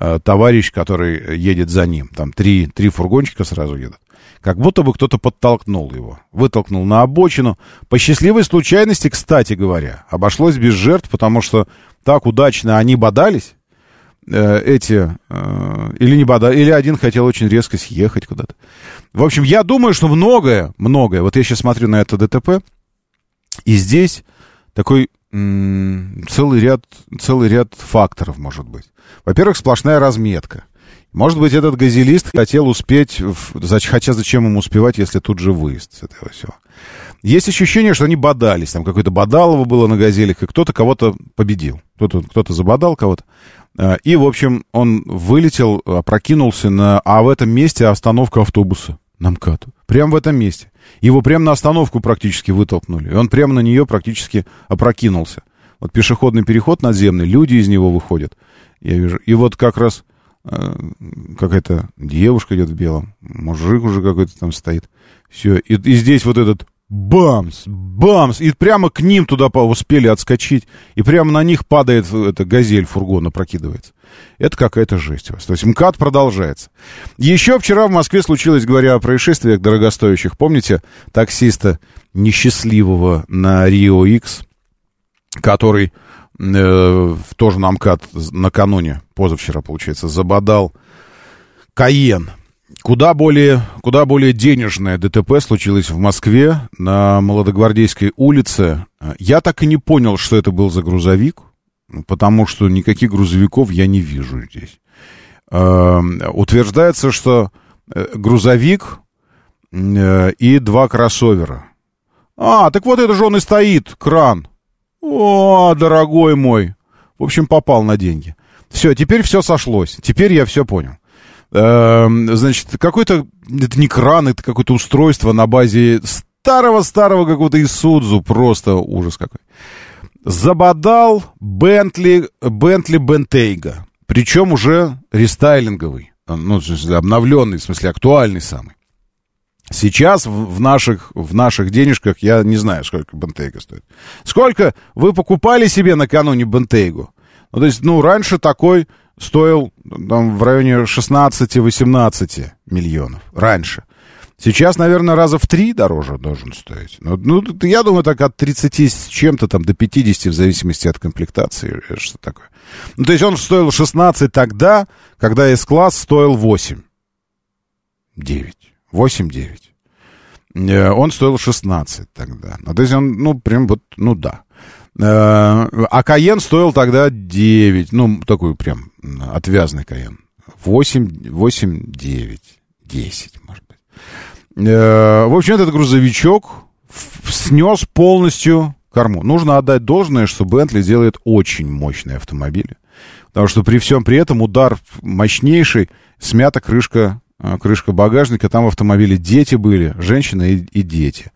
э, товарищ, который едет за ним. Там три, три фургончика сразу едут как будто бы кто-то подтолкнул его, вытолкнул на обочину. По счастливой случайности, кстати говоря, обошлось без жертв, потому что так удачно они бодались, э, эти, э, или не бодали, или один хотел очень резко съехать куда-то. В общем, я думаю, что многое, многое, вот я сейчас смотрю на это ДТП, и здесь такой целый ряд, целый ряд факторов может быть. Во-первых, сплошная разметка. Может быть, этот газелист хотел успеть, хотя зачем ему успевать, если тут же выезд с этого всего. Есть ощущение, что они бодались, там какое-то бодалово было на газелях, и кто-то кого-то победил. Кто-то, кто-то забодал кого-то. А, и, в общем, он вылетел, опрокинулся на... А в этом месте остановка автобуса на МКАДу. Прямо в этом месте. Его прямо на остановку практически вытолкнули. И он прямо на нее практически опрокинулся. Вот пешеходный переход надземный, люди из него выходят. Я вижу. И вот как раз какая-то девушка идет в белом, мужик уже какой-то там стоит. Все. И, и здесь вот этот бамс, бамс, и прямо к ним туда успели отскочить, и прямо на них падает эта газель фургона, прокидывается. Это какая-то жесть у вас. То есть МКАД продолжается. Еще вчера в Москве случилось, говоря о происшествиях дорогостоящих, помните таксиста несчастливого на Рио X, который э, тоже на МКАД накануне, позавчера, получается, забодал Каен. Куда более, куда более денежное ДТП случилось в Москве на Молодогвардейской улице. Я так и не понял, что это был за грузовик, потому что никаких грузовиков я не вижу здесь. Э, утверждается, что э, грузовик э, и два кроссовера. А, так вот это же он и стоит, кран. О, дорогой мой. В общем, попал на деньги. Все, теперь все сошлось. Теперь я все понял. Эм, значит, какой-то, это не кран, это какое-то устройство на базе старого-старого какого-то Исудзу, просто ужас какой. Забодал Бентли, Бентли Бентейга, причем уже рестайлинговый, ну, обновленный, в смысле, актуальный самый. Сейчас в наших, в наших денежках я не знаю, сколько Бентейга стоит. Сколько вы покупали себе накануне Бентейгу? Ну, то есть, ну, раньше такой стоил там, в районе 16-18 миллионов. Раньше. Сейчас, наверное, раза в три дороже должен стоить. Ну, ну, я думаю, так от 30 с чем-то там до 50, в зависимости от комплектации, что такое. Ну, то есть он стоил 16 тогда, когда S-класс стоил 8. 9. 8-9. Он стоил 16 тогда. Ну, то есть он, ну, прям вот, ну, да. Э, а Каен стоил тогда 9. Ну, такой прям отвязный Каен. 8, 8, 9, 10, может быть. Э, в общем, этот грузовичок снес полностью корму. Нужно отдать должное, что Бентли делает очень мощные автомобили. Потому что при всем при этом удар мощнейший, смята крышка, э, крышка багажника, там в автомобиле дети были, женщина и, и дети.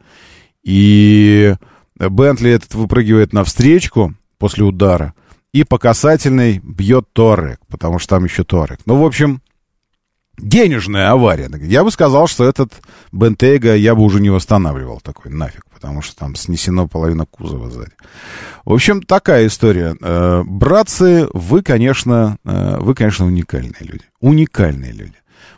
И Бентли этот выпрыгивает навстречку после удара и по касательной бьет Торек, потому что там еще Торек. Ну, в общем, денежная авария. Я бы сказал, что этот Бентейга я бы уже не восстанавливал такой нафиг, потому что там снесено половина кузова сзади. В общем, такая история. Э, братцы, вы, конечно, э, вы, конечно, уникальные люди. Уникальные люди.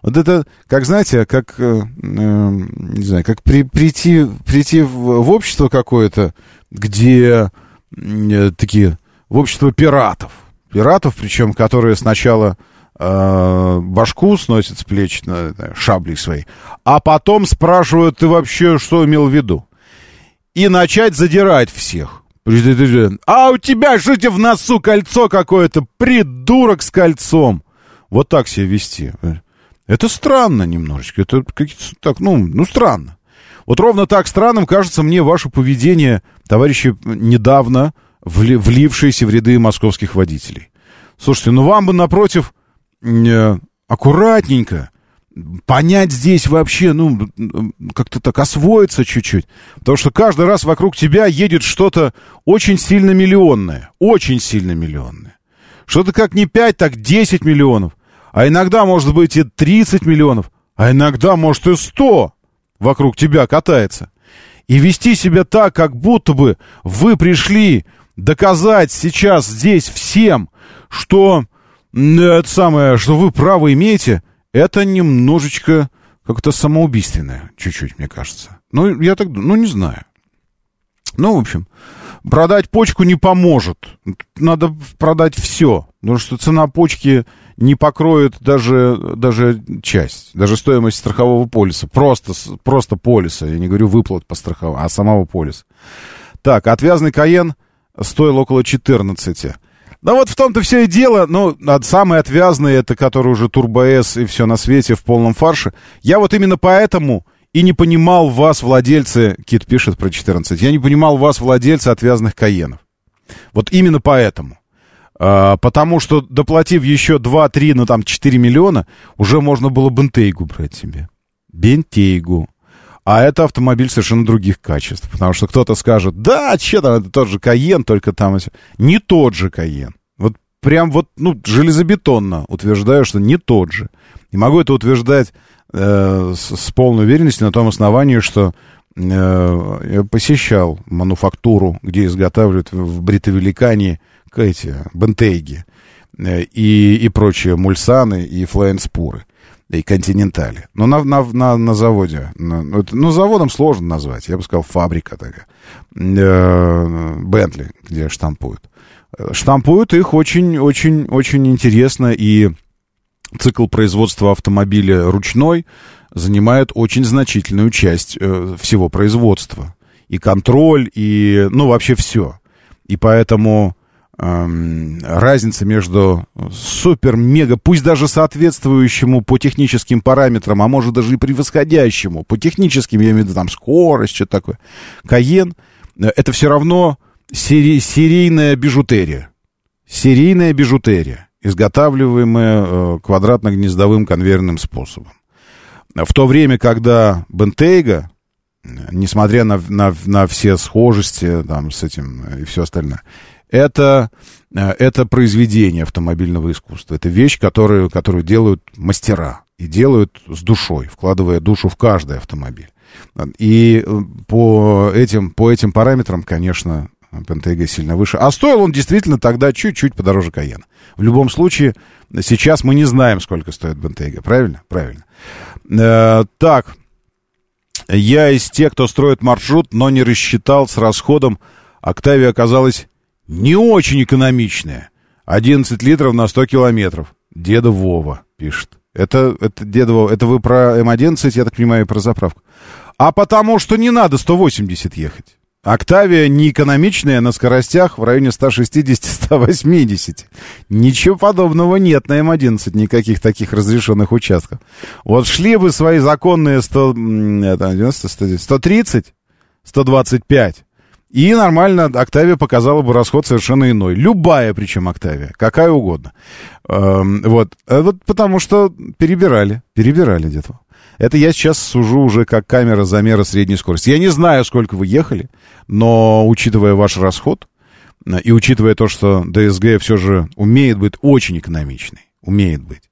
Вот это, как знаете, как, э, не знаю, как при, прийти, прийти в, в общество какое-то, где такие, в общество пиратов. Пиратов, причем, которые сначала э, башку сносят с плеч на, на, шаблей своей, а потом спрашивают, ты вообще что имел в виду? И начать задирать всех. А у тебя, жите в носу, кольцо какое-то, придурок с кольцом. Вот так себя вести. Это странно немножечко. Это так, ну, ну, странно. Вот ровно так странным кажется мне ваше поведение, товарищи, недавно влившиеся в ряды московских водителей. Слушайте, ну вам бы, напротив, э, аккуратненько понять здесь вообще, ну, как-то так освоиться чуть-чуть. Потому что каждый раз вокруг тебя едет что-то очень сильно миллионное. Очень сильно миллионное. Что-то как не 5, так 10 миллионов. А иногда, может быть, и 30 миллионов. А иногда, может, и 100 вокруг тебя катается. И вести себя так, как будто бы вы пришли доказать сейчас здесь всем, что это самое, что вы право имеете, это немножечко как-то самоубийственное, чуть-чуть, мне кажется. Ну, я так, ну, не знаю. Ну, в общем, продать почку не поможет. Надо продать все. Потому что цена почки не покроет даже, даже часть, даже стоимость страхового полиса. Просто, просто полиса. Я не говорю выплат по страховому, а самого полиса. Так, отвязный Каен стоил около 14. Да вот в том-то все и дело, ну, самые отвязные, это который уже Турбо-С и все на свете в полном фарше. Я вот именно поэтому и не понимал вас, владельцы, Кит пишет про 14, я не понимал вас, владельцы отвязных Каенов. Вот именно поэтому. А, потому что, доплатив еще 2-3, ну там 4 миллиона, уже можно было Бентейгу брать себе. Бентейгу. А это автомобиль совершенно других качеств. Потому что кто-то скажет, да, что там, это тот же Каен, только там... Не тот же Каен. Вот прям вот, ну, железобетонно утверждаю, что не тот же. И могу это утверждать э, с, с полной уверенностью на том основании, что я посещал мануфактуру, где изготавливают в Бритовеликане эти бентейги и, и прочие мульсаны и флайенспуры и континентали. Но на, на, на, на заводе, на, ну, заводом сложно назвать, я бы сказал, фабрика такая, Бентли, где штампуют. Штампуют их очень-очень-очень интересно, и цикл производства автомобиля ручной занимает очень значительную часть э, всего производства. И контроль, и, ну, вообще все. И поэтому э, разница между супер-мега, пусть даже соответствующему по техническим параметрам, а может даже и превосходящему, по техническим, я имею в виду там скорость, что такое, Каен, э, это все равно сери, серийная бижутерия. Серийная бижутерия, изготавливаемая э, квадратно-гнездовым конвейерным способом. В то время, когда Бентейга, несмотря на, на, на все схожести там, с этим и все остальное, это, это произведение автомобильного искусства. Это вещь, которую, которую делают мастера. И делают с душой, вкладывая душу в каждый автомобиль. И по этим, по этим параметрам, конечно, Пентега сильно выше. А стоил он действительно тогда чуть-чуть подороже Каена. В любом случае, сейчас мы не знаем, сколько стоит Бентейга. Правильно? Правильно. Э, так. Я из тех, кто строит маршрут, но не рассчитал с расходом. Октавия оказалась не очень экономичная. 11 литров на 100 километров. Деда Вова пишет. Это, это деда Вова. Это вы про М11, я так понимаю, про заправку. А потому что не надо 180 ехать. Октавия не экономичная на скоростях в районе 160-180. Ничего подобного нет на М11, никаких таких разрешенных участков. Вот шли бы свои законные 100, 90, 130, 125, и нормально Октавия показала бы расход совершенно иной. Любая причем Октавия, какая угодно. Эм, вот. Э, вот потому что перебирали, перебирали где-то. Это я сейчас сужу уже как камера замера средней скорости. Я не знаю, сколько вы ехали, но учитывая ваш расход э, и учитывая то, что ДСГ все же умеет быть очень экономичной, умеет быть.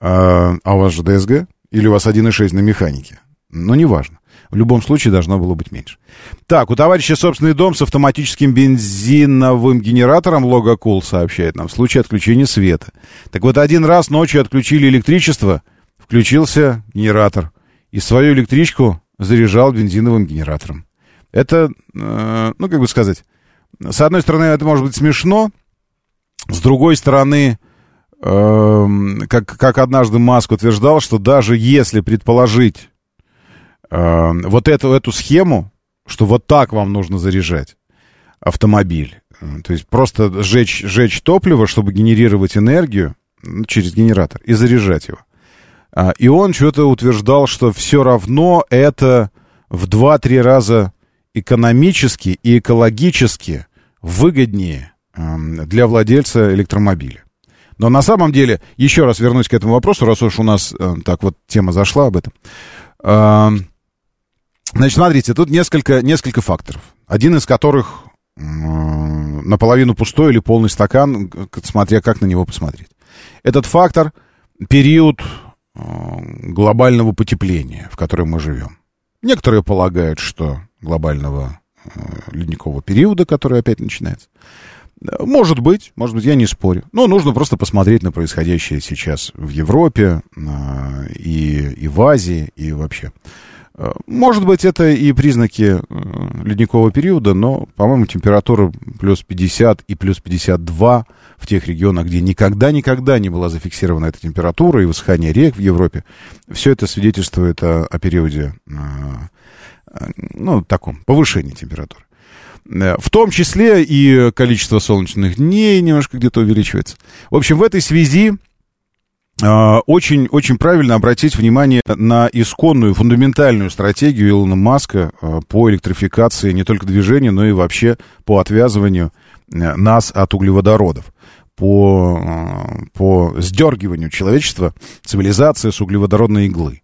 А, а у вас же ДСГ? Или у вас 1.6 на механике? Ну, неважно. В любом случае должно было быть меньше. Так, у товарища собственный дом с автоматическим бензиновым генератором Логокул сообщает нам в случае отключения света. Так вот, один раз ночью отключили электричество — включился генератор и свою электричку заряжал бензиновым генератором. Это, э, ну, как бы сказать, с одной стороны, это может быть смешно, с другой стороны, э, как, как однажды Маск утверждал, что даже если предположить э, вот эту, эту схему, что вот так вам нужно заряжать автомобиль, то есть просто сжечь, сжечь топливо, чтобы генерировать энергию через генератор и заряжать его – а, и он что-то утверждал, что все равно это в 2-3 раза экономически и экологически выгоднее для владельца электромобиля. Но на самом деле, еще раз вернусь к этому вопросу, раз уж у нас э, так вот тема зашла об этом. Значит, смотрите, тут несколько, несколько факторов. Один из которых наполовину пустой или полный стакан, смотря как на него посмотреть. Этот фактор — период Э, глобального потепления, в котором мы живем. Некоторые полагают, что глобального э, ледникового периода, который опять начинается. Может быть, может быть, я не спорю. Но нужно просто посмотреть на происходящее сейчас в Европе э, и, и в Азии, и вообще. Может быть, это и признаки ледникового периода, но, по-моему, температура плюс 50 и плюс 52 в тех регионах, где никогда-никогда не была зафиксирована эта температура и высыхание рек в Европе, все это свидетельствует о, о периоде, э, ну, таком, повышении температуры. Э, в том числе и количество солнечных дней немножко где-то увеличивается. В общем, в этой связи очень, очень правильно обратить внимание на исконную, фундаментальную стратегию Илона Маска э, по электрификации не только движения, но и вообще по отвязыванию нас от углеводородов по, э, по сдергиванию человечества, цивилизации с углеводородной иглы.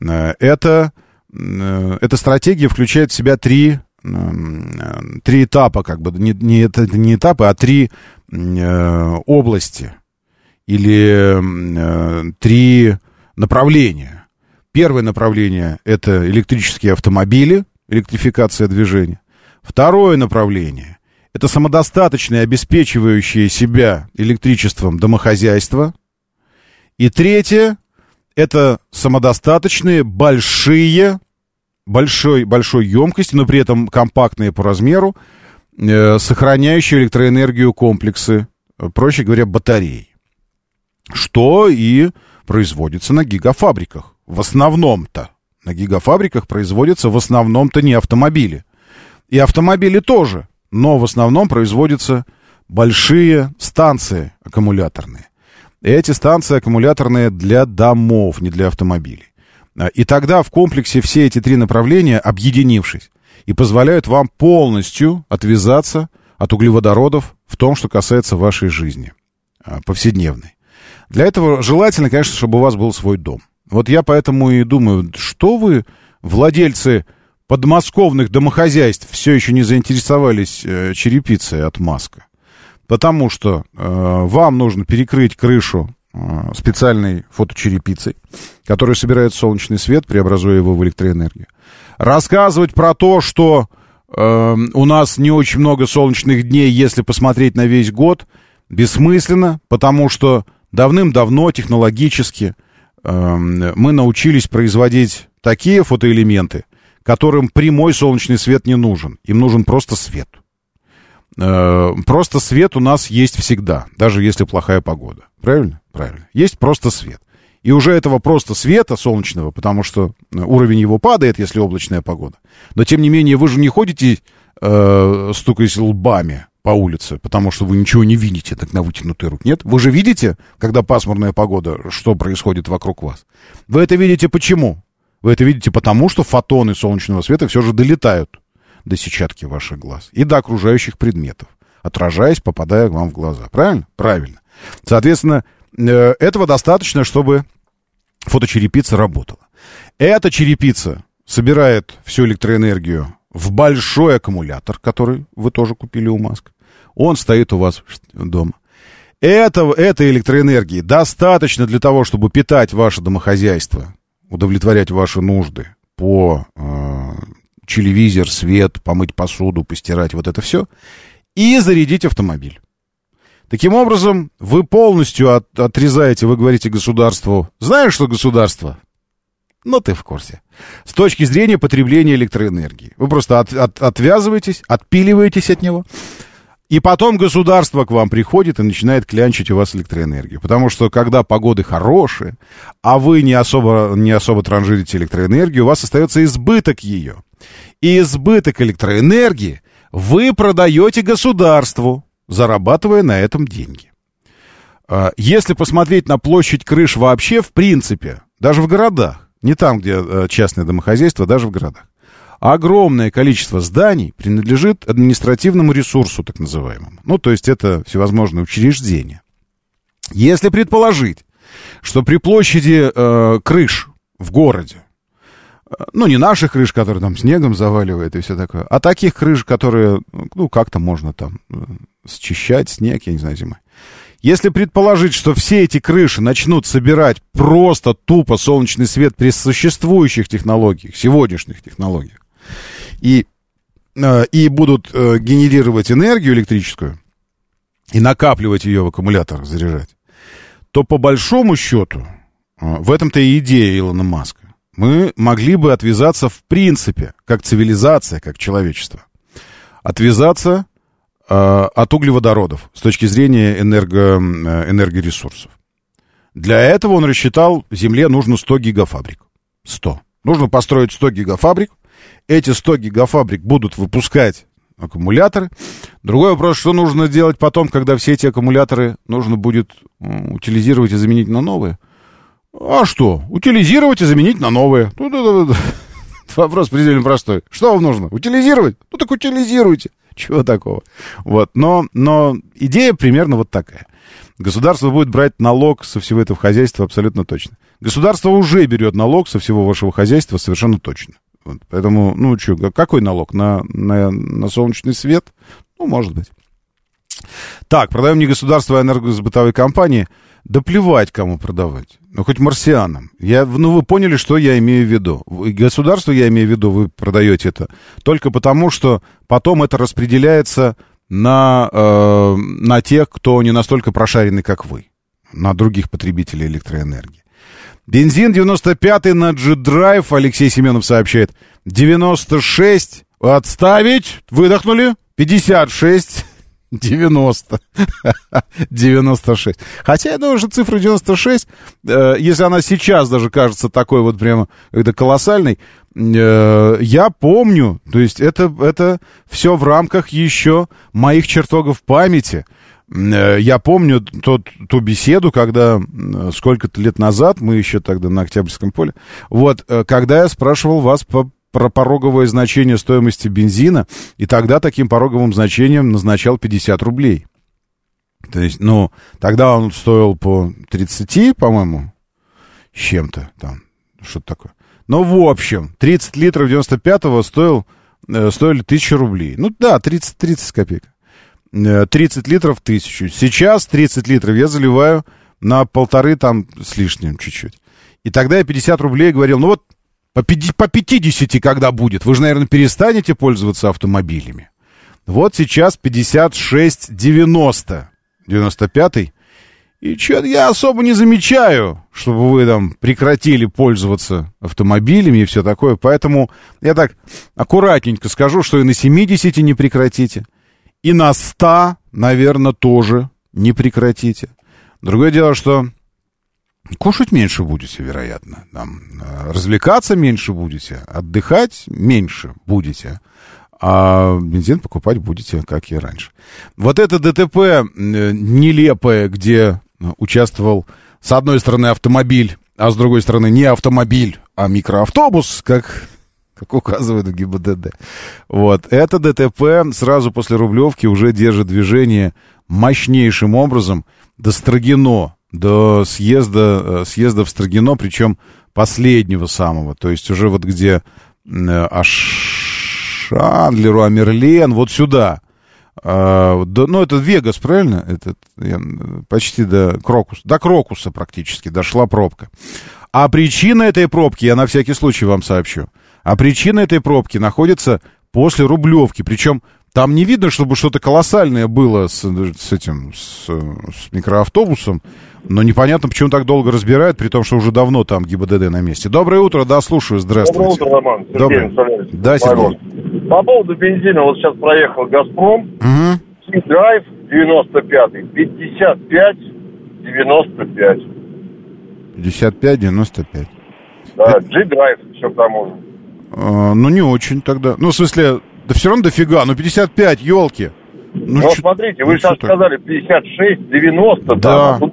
Э, это, э, эта стратегия включает в себя три, три этапа, как бы, не, не, это не этапы, а три области или три направления. Первое направление — это электрические автомобили, электрификация движения. Второе направление – это самодостаточное, обеспечивающее себя электричеством домохозяйство. И третье – это самодостаточные, большие, большой, большой емкости, но при этом компактные по размеру, э, сохраняющие электроэнергию комплексы, э, проще говоря, батареи. Что и производится на гигафабриках. В основном-то. На гигафабриках производятся в основном-то не автомобили. И автомобили тоже. Но в основном производятся большие станции аккумуляторные. Эти станции аккумуляторные для домов, не для автомобилей. А, и тогда в комплексе все эти три направления, объединившись, и позволяют вам полностью отвязаться от углеводородов в том, что касается вашей жизни а, повседневной. Для этого желательно, конечно, чтобы у вас был свой дом. Вот я поэтому и думаю, что вы, владельцы подмосковных домохозяйств, все еще не заинтересовались э, черепицей от Маска. Потому что э, вам нужно перекрыть крышу э, специальной фоточерепицей, которая собирает солнечный свет, преобразуя его в электроэнергию. Рассказывать про то, что э, у нас не очень много солнечных дней, если посмотреть на весь год, бессмысленно, потому что давным-давно технологически э, мы научились производить такие фотоэлементы, которым прямой солнечный свет не нужен. Им нужен просто свет. Э, просто свет у нас есть всегда, даже если плохая погода. Правильно? Правильно. Есть просто свет. И уже этого просто света солнечного, потому что уровень его падает, если облачная погода. Но тем не менее, вы же не ходите, э, стукаясь лбами по улице, потому что вы ничего не видите, так на вытянутый рук. Нет? Вы же видите, когда пасмурная погода, что происходит вокруг вас. Вы это видите почему? Вы это видите потому, что фотоны солнечного света все же долетают до сетчатки ваших глаз и до окружающих предметов, отражаясь, попадая вам в глаза. Правильно? Правильно. Соответственно, э, этого достаточно, чтобы фоточерепица работала. Эта черепица собирает всю электроэнергию в большой аккумулятор, который вы тоже купили у Маска. Он стоит у вас дома. Этого, этой электроэнергии достаточно для того, чтобы питать ваше домохозяйство, удовлетворять ваши нужды по э, телевизор, свет, помыть посуду, постирать, вот это все, и зарядить автомобиль. Таким образом, вы полностью от, отрезаете, вы говорите государству, знаешь, что государство? Ну, ты в курсе. С точки зрения потребления электроэнергии. Вы просто от, от, отвязываетесь, отпиливаетесь от него, и потом государство к вам приходит и начинает клянчить у вас электроэнергию. Потому что когда погоды хорошие, а вы не особо, не особо транжирите электроэнергию, у вас остается избыток ее. И избыток электроэнергии вы продаете государству, зарабатывая на этом деньги. А, если посмотреть на площадь крыш вообще, в принципе, даже в городах, не там, где э, частное домохозяйство, даже в городах, огромное количество зданий принадлежит административному ресурсу, так называемому. Ну, то есть это всевозможные учреждения. Если предположить, что при площади э, крыш в городе, э, ну, не наших крыш, которые там снегом заваливают и все такое, а таких крыш, которые, ну, как-то можно там э, счищать снег, я не знаю, зимой. Если предположить, что все эти крыши начнут собирать просто тупо солнечный свет при существующих технологиях, сегодняшних технологиях, и, э, и будут э, генерировать энергию электрическую и накапливать ее в аккумуляторах, заряжать, то по большому счету, э, в этом-то и идея Илона Маска, мы могли бы отвязаться в принципе, как цивилизация, как человечество. Отвязаться от углеводородов с точки зрения энерго, энергоресурсов. Для этого он рассчитал, Земле нужно 100 гигафабрик. 100. Нужно построить 100 гигафабрик, эти 100 гигафабрик будут выпускать аккумуляторы. Другой вопрос, что нужно делать потом, когда все эти аккумуляторы нужно будет утилизировать и заменить на новые? А что? Утилизировать и заменить на новые. Вопрос предельно простой. Что вам нужно? Утилизировать? Ну так утилизируйте. Чего такого? Вот. Но, но идея примерно вот такая. Государство будет брать налог со всего этого хозяйства абсолютно точно. Государство уже берет налог со всего вашего хозяйства совершенно точно. Вот, поэтому, ну, что, какой налог? На, на, на солнечный свет? Ну, может быть. Так, продаем не государство, а энергосбытовые компании. Да плевать, кому продавать. Ну, хоть марсианам. Я, ну, вы поняли, что я имею в виду. Государство, я имею в виду, вы продаете это только потому, что потом это распределяется на, э, на тех, кто не настолько прошаренный, как вы. На других потребителей электроэнергии. Бензин 95-й на G-Drive, Алексей Семенов сообщает. 96, отставить, выдохнули, 56, 90. 96. Хотя я думаю, что цифра 96, э, если она сейчас даже кажется такой вот прямо это колоссальной, э, я помню, то есть это, это все в рамках еще моих чертогов памяти. Э, я помню тот, ту беседу, когда сколько-то лет назад, мы еще тогда на Октябрьском поле, вот, э, когда я спрашивал вас по про пороговое значение стоимости бензина, и тогда таким пороговым значением назначал 50 рублей. То есть, ну, тогда он стоил по 30, по-моему, чем-то там, что-то такое. Но в общем, 30 литров 95-го стоил, э, стоили 1000 рублей. Ну да, 30, 30 копеек. 30 литров 1000. Сейчас 30 литров я заливаю на полторы там с лишним чуть-чуть. И тогда я 50 рублей говорил, ну вот по 50 когда будет? Вы же, наверное, перестанете пользоваться автомобилями. Вот сейчас 56,90. 95-й. И что-то я особо не замечаю, чтобы вы там прекратили пользоваться автомобилями и все такое. Поэтому я так аккуратненько скажу, что и на 70 не прекратите. И на 100, наверное, тоже не прекратите. Другое дело, что Кушать меньше будете, вероятно. Там, э, развлекаться меньше будете, отдыхать меньше будете, а бензин покупать будете, как и раньше. Вот это ДТП э, нелепое, где э, участвовал с одной стороны автомобиль, а с другой стороны не автомобиль, а микроавтобус, как, как указывает в ГИБДД. Вот. Это ДТП сразу после Рублевки уже держит движение мощнейшим образом до Строгино до съезда, э, съезда в Строгино, причем последнего самого, то есть уже вот где э, Ашан, Леруа Мерлен, вот сюда. А, ну, это Вегас, правильно? Это, почти до Крокуса, до Крокуса практически дошла пробка. А причина этой пробки, я на всякий случай вам сообщу, а причина этой пробки находится после Рублевки, причем там не видно, чтобы что-то колоссальное было с, с этим, с, с микроавтобусом. Но непонятно, почему так долго разбирают, при том, что уже давно там ГИБДД на месте. Доброе утро, да, слушаю, здравствуйте. Доброе утро, Роман. Сергей Доброе. Да, Сергей. По поводу бензина, вот сейчас проехал «Газпром», Угу. драйв 95-й, 55, 95. 55-95. Да, G-драйв, все к тому же. А, ну, не очень тогда. Ну, в смысле, да все равно дофига. Ну, 55, елки. Ну, чё- смотрите, вы ну, сейчас сказали 56, 90, Да. там,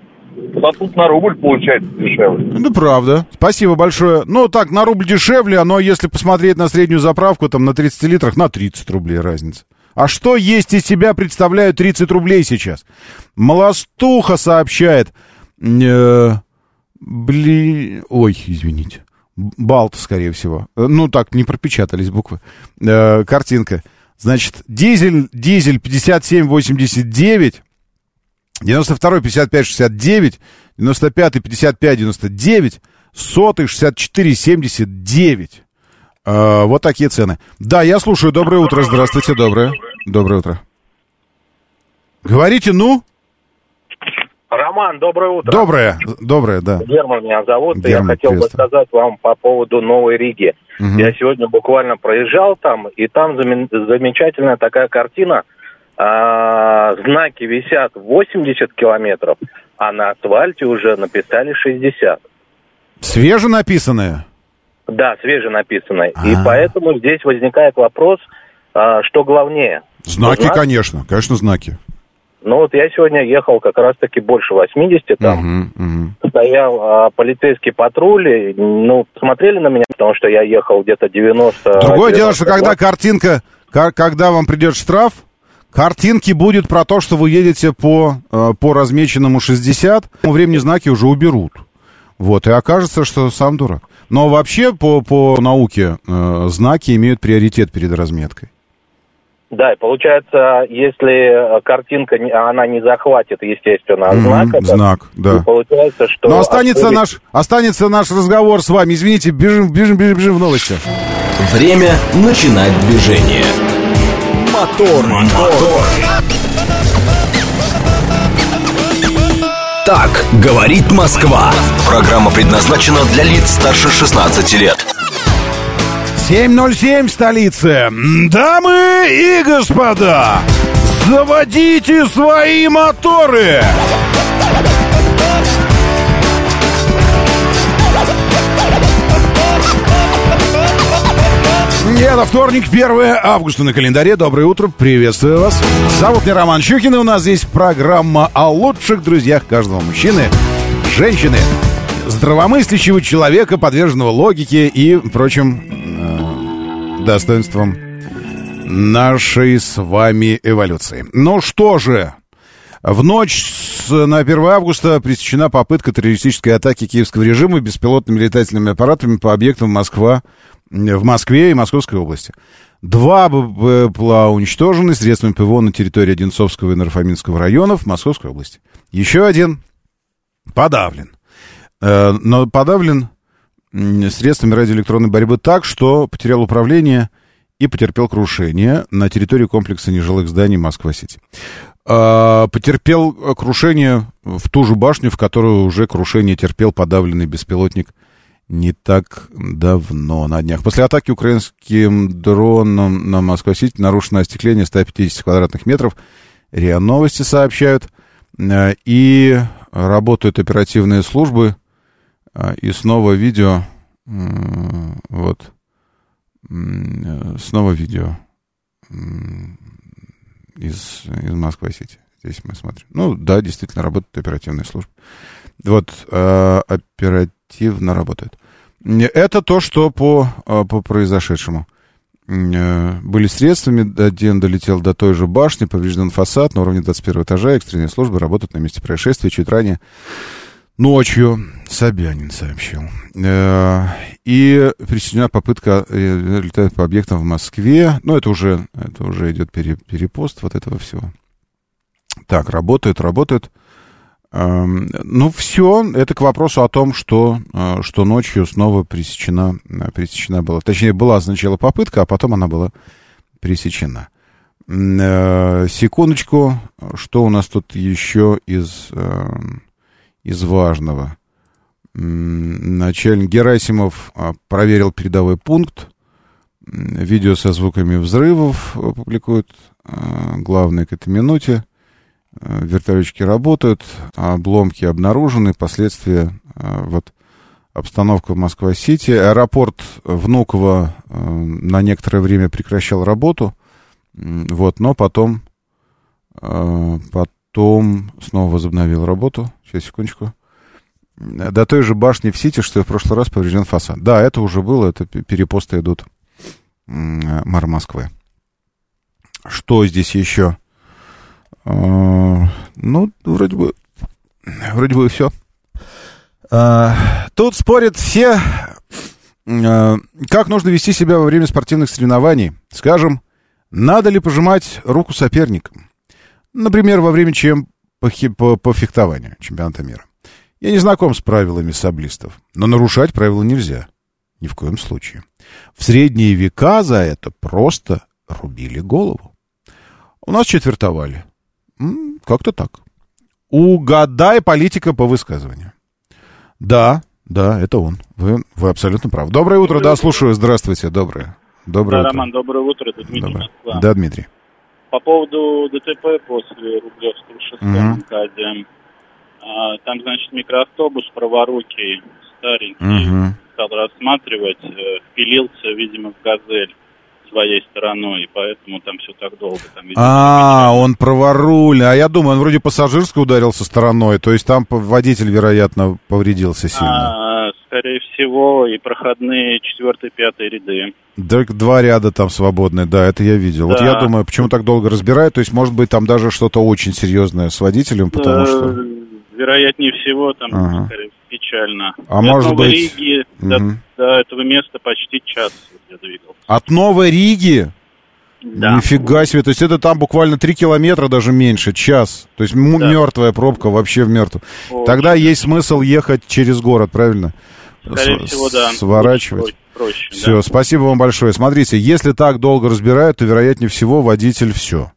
а тут, на рубль получается дешевле. Ну, правда. Спасибо большое. Ну, так, на рубль дешевле, но если посмотреть на среднюю заправку, там на 30 литрах, на 30 рублей разница. А что есть из себя представляют 30 рублей сейчас? Молостуха сообщает. Э, бли... Ой, извините. Балт, скорее всего. Э, Ну, так, не пропечатались буквы. Э, картинка. Значит, дизель, дизель 5789, 92 55 69, 95 55 99, сотый 64 79. Э, вот такие цены. Да, я слушаю. Доброе утро. Здравствуйте. Доброе. Доброе утро. Говорите, ну? Роман, доброе утро. Доброе. Доброе, да. Герман меня зовут. и Герман, я хотел бы сказать вам по поводу Новой Риги. Мгм. Я сегодня буквально проезжал там, и там замечательная такая картина. А, знаки висят 80 километров, а на асфальте уже написали 60. Свеже написанное? Да, свеженаписанное. И А. поэтому здесь возникает вопрос, а, что главнее. Знаки, Знак? конечно. Конечно, знаки. Ну вот я сегодня ехал как раз-таки больше 80 там. Мгм, мгм. стоял а, полицейский патруль, и, ну, смотрели на меня, потому что я ехал где-то 90... Другое дело, что 92. когда картинка, ка- когда вам придет штраф, картинки будет про то, что вы едете по, э, по размеченному 60, к тому времени знаки уже уберут. Вот, и окажется, что сам дурак. Но вообще по, по науке э, знаки имеют приоритет перед разметкой. Да, и получается, если э, картинка, не- она не захватит, естественно, знак, этот, знак, да. получается, что... Но останется автобус- наш, останется наш разговор с вами. Извините, бежим, бежим, бежим, бежим в новости. Время начинать движение. Мотор, мотор. Так говорит Москва. Программа предназначена для лиц старше 16 лет. 7.07 в столице. Дамы и господа, заводите свои моторы. Это вторник, 1 августа на календаре. Доброе утро, приветствую вас. Зовут меня Роман Щукин, и у нас здесь программа о лучших друзьях каждого мужчины, женщины, здравомыслящего человека, подверженного логике и прочим э, достоинствам нашей с вами эволюции. Ну что же, в ночь с, на 1 августа пресечена попытка террористической атаки киевского режима беспилотными летательными аппаратами по объектам Москва, в Москве и Московской области. Два БПЛА уничтожены средствами ПВО на территории Одинцовского и Нарфаминского районов Московской области. Еще один подавлен. Э, Но подавлен средствами радиоэлектронной борьбы так, что потерял управление и потерпел крушение на территории комплекса нежилых зданий Москва-Сити. Э, Потерпел э, крушение в ту же башню, в которую уже крушение терпел подавленный беспилотник не так давно, на днях. После атаки украинским дроном на Москва-Сити нарушено остекление 150 квадратных метров. РИА Новости сообщают. Э, И работают оперативные службы. А, И снова видео. Вот. Э, Снова видео из, из Москвы-Сити. Здесь мы смотрим. Ну, да, действительно, работают оперативные службы. Вот, э, оперативно работают. Это то, что по, э, по произошедшему. Э, Были средствами, один долетел до той же башни, поврежден фасад на уровне 21 этажа, экстренные службы работают на месте происшествия. Чуть ранее ночью Собянин сообщил. Э, И пресечена попытка э, летать по объектам в Москве. Ну, это уже, это уже идет пере- перепост вот этого всего. Так, работают, работают. Эм, Ну, все, это к вопросу о том, что, э, что ночью снова пресечена, пресечена была. Точнее, была сначала попытка, а потом она была пресечена. Секундочку, что у нас тут еще из, эм, из важного? Начальник Герасимов а, проверил передовой пункт. Видео со звуками взрывов публикуют. э, Главное к этой минуте. Э, Вертолетчики работают, обломки обнаружены, последствия, вот, обстановка в Москва-Сити. Аэропорт Внуково на некоторое время прекращал работу, вот, но потом, потом снова возобновил работу. Сейчас, секундочку. До той же башни в Сити, что и в прошлый раз поврежден фасад. Да, это уже было, это перепосты идут э, мэра Москвы. Что здесь еще? А, Ну, вроде бы, вроде бы все. Тут спорят все, а, как нужно вести себя во время спортивных соревнований. Скажем, надо ли пожимать руку соперникам? Например, во время чем по, по, по фехтованию чемпионата мира. Я не знаком с правилами саблистов, но нарушать правила нельзя. Ни в коем случае. В средние века за это просто рубили голову. У нас четвертовали. Как-то так. Угадай политика по высказыванию. Да, да, это он. Вы, вы абсолютно правы. Доброе утро, да, слушаю. Здравствуйте, доброе. Доброе Да, утро. Роман, доброе утро, это Дмитрий Доброе. Москва. Да, Дмитрий. По поводу ДТП после Рублевского шоссе на МКАДе. А, Там, значит, микроавтобус праворукий, старенький, Мгм. стал рассматривать, э, впилился, видимо, в «Газель» своей стороной, и поэтому там все так долго. Там, видимо, А, он праворульный. А я думаю, он вроде пассажирской ударился стороной. То есть там водитель, вероятно, повредился сильно. А, скорее всего, и проходные четвертый, пятый ряды. Только два ряда там свободные, да, это я видел. Вот Да. я думаю, почему так долго разбирают. То есть, может быть, там даже что-то очень серьезное с водителем, потому Э, что... Вероятнее всего, там Ага. скорее, печально. А От может Новой быть- Риги до, Мгм. до этого места почти час я двигался. От Новой Риги Да. Нифига себе, то есть это там буквально 3 километра, даже меньше, час. То есть да. мертвая пробка вообще в мертвую. Тогда есть смысл ехать через город, правильно? Скорее С- всего, да. Сворачивать. Проще, все, да. спасибо вам большое. Смотрите, если так долго разбирают, то, вероятнее всего, водитель все.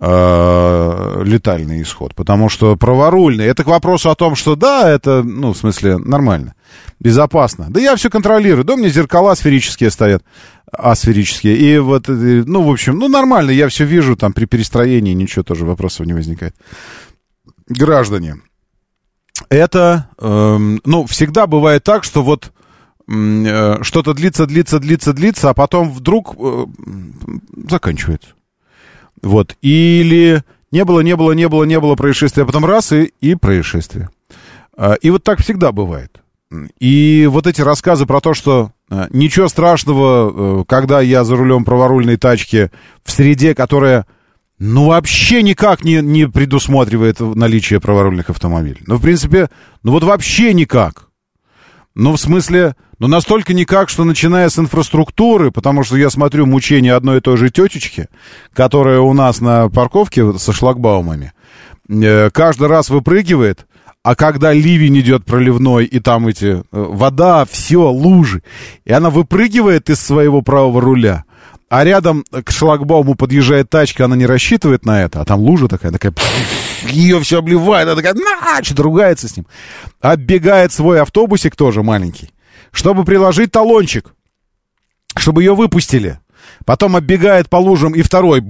Э, летальный исход. Потому что праворульный, это к вопросу о том, что да, это, ну, в смысле, нормально, безопасно. Да я все контролирую, да у меня зеркала сферические стоят, асферические. И вот, ну, в общем, ну, нормально, я все вижу, там, при перестроении ничего тоже вопросов не возникает. Граждане, это, э, ну, всегда бывает так, что вот э, что-то длится, длится, длится, длится, а потом вдруг э, заканчивается. Вот. Или не было, не было, не было, не было происшествия, а потом раз и, и происшествие. Э, и вот так всегда бывает. И вот эти рассказы про то, что э, ничего страшного, э, когда я за рулем праворульной тачки в среде, которая ну, вообще никак не, не предусматривает наличие праворульных автомобилей. Ну, в принципе, ну вот вообще никак. Ну, в смысле, ну настолько никак, что начиная с инфраструктуры, потому что я смотрю мучения одной и той же тетечки, которая у нас на парковке со шлагбаумами, э, каждый раз выпрыгивает, а когда ливень идет проливной, и там эти э, вода, все, лужи, и она выпрыгивает из своего правого руля, а рядом к шлагбауму подъезжает тачка, она не рассчитывает на это, а там лужа такая, такая, ее все обливает, она такая, на, что-то ругается с ним. Оббегает свой автобусик тоже маленький, чтобы приложить талончик, чтобы ее выпустили. Потом оббегает по лужам и второй,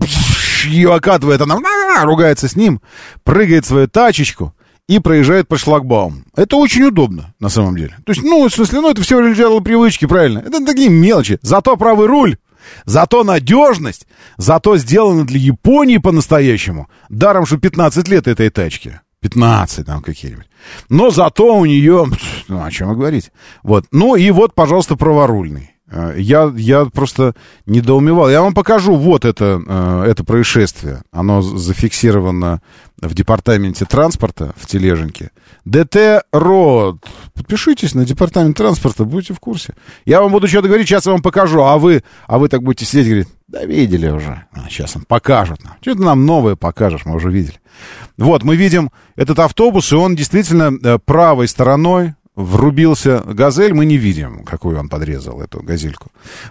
ее окатывает, она ругается с ним, прыгает свою тачечку, и проезжает по шлагбауму. Это очень удобно, на самом деле. То есть, ну, в смысле, ну, это все дело привычки, правильно? Это такие мелочи. Зато правый руль Зато надежность, зато сделано для Японии по-настоящему. Даром, что 15 лет этой тачке. 15 там какие-нибудь. Но зато у нее... Ну, о чем и говорить. Вот. Ну и вот, пожалуйста, праворульный. Э, я, я просто недоумевал. Я вам покажу вот это, э, это происшествие. Оно зафиксировано в департаменте транспорта в Тележенке. ДТ РОД. Подпишитесь на департамент транспорта, будете в курсе. Я вам буду что-то говорить, сейчас я вам покажу. А вы, а вы так будете сидеть и говорить, да видели уже. А, сейчас он покажет нам. Что-то нам новое покажешь, мы уже видели. Вот, мы видим этот автобус, и он действительно э, правой стороной врубился. Газель мы не видим, какую он подрезал, эту газельку.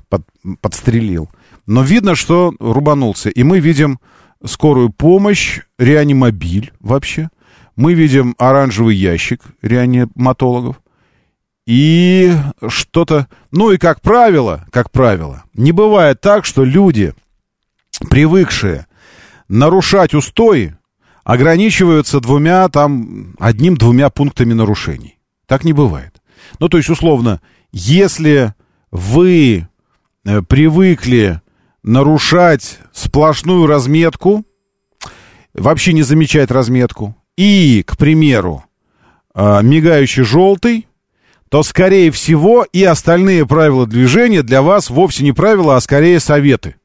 Под, подстрелил. Но видно, что рубанулся. И мы видим скорую помощь, реанимобиль вообще. Мы видим оранжевый ящик реаниматологов. И что-то... Ну и как правило, как правило, не бывает так, что люди, привыкшие нарушать устои, ограничиваются двумя, там, одним-двумя пунктами нарушений. Так не бывает. Ну, то есть, условно, если вы э, привыкли нарушать сплошную разметку, вообще не замечать разметку, и, к примеру, э, мигающий желтый, то, скорее всего, и остальные правила движения для вас вовсе не правила, а скорее советы.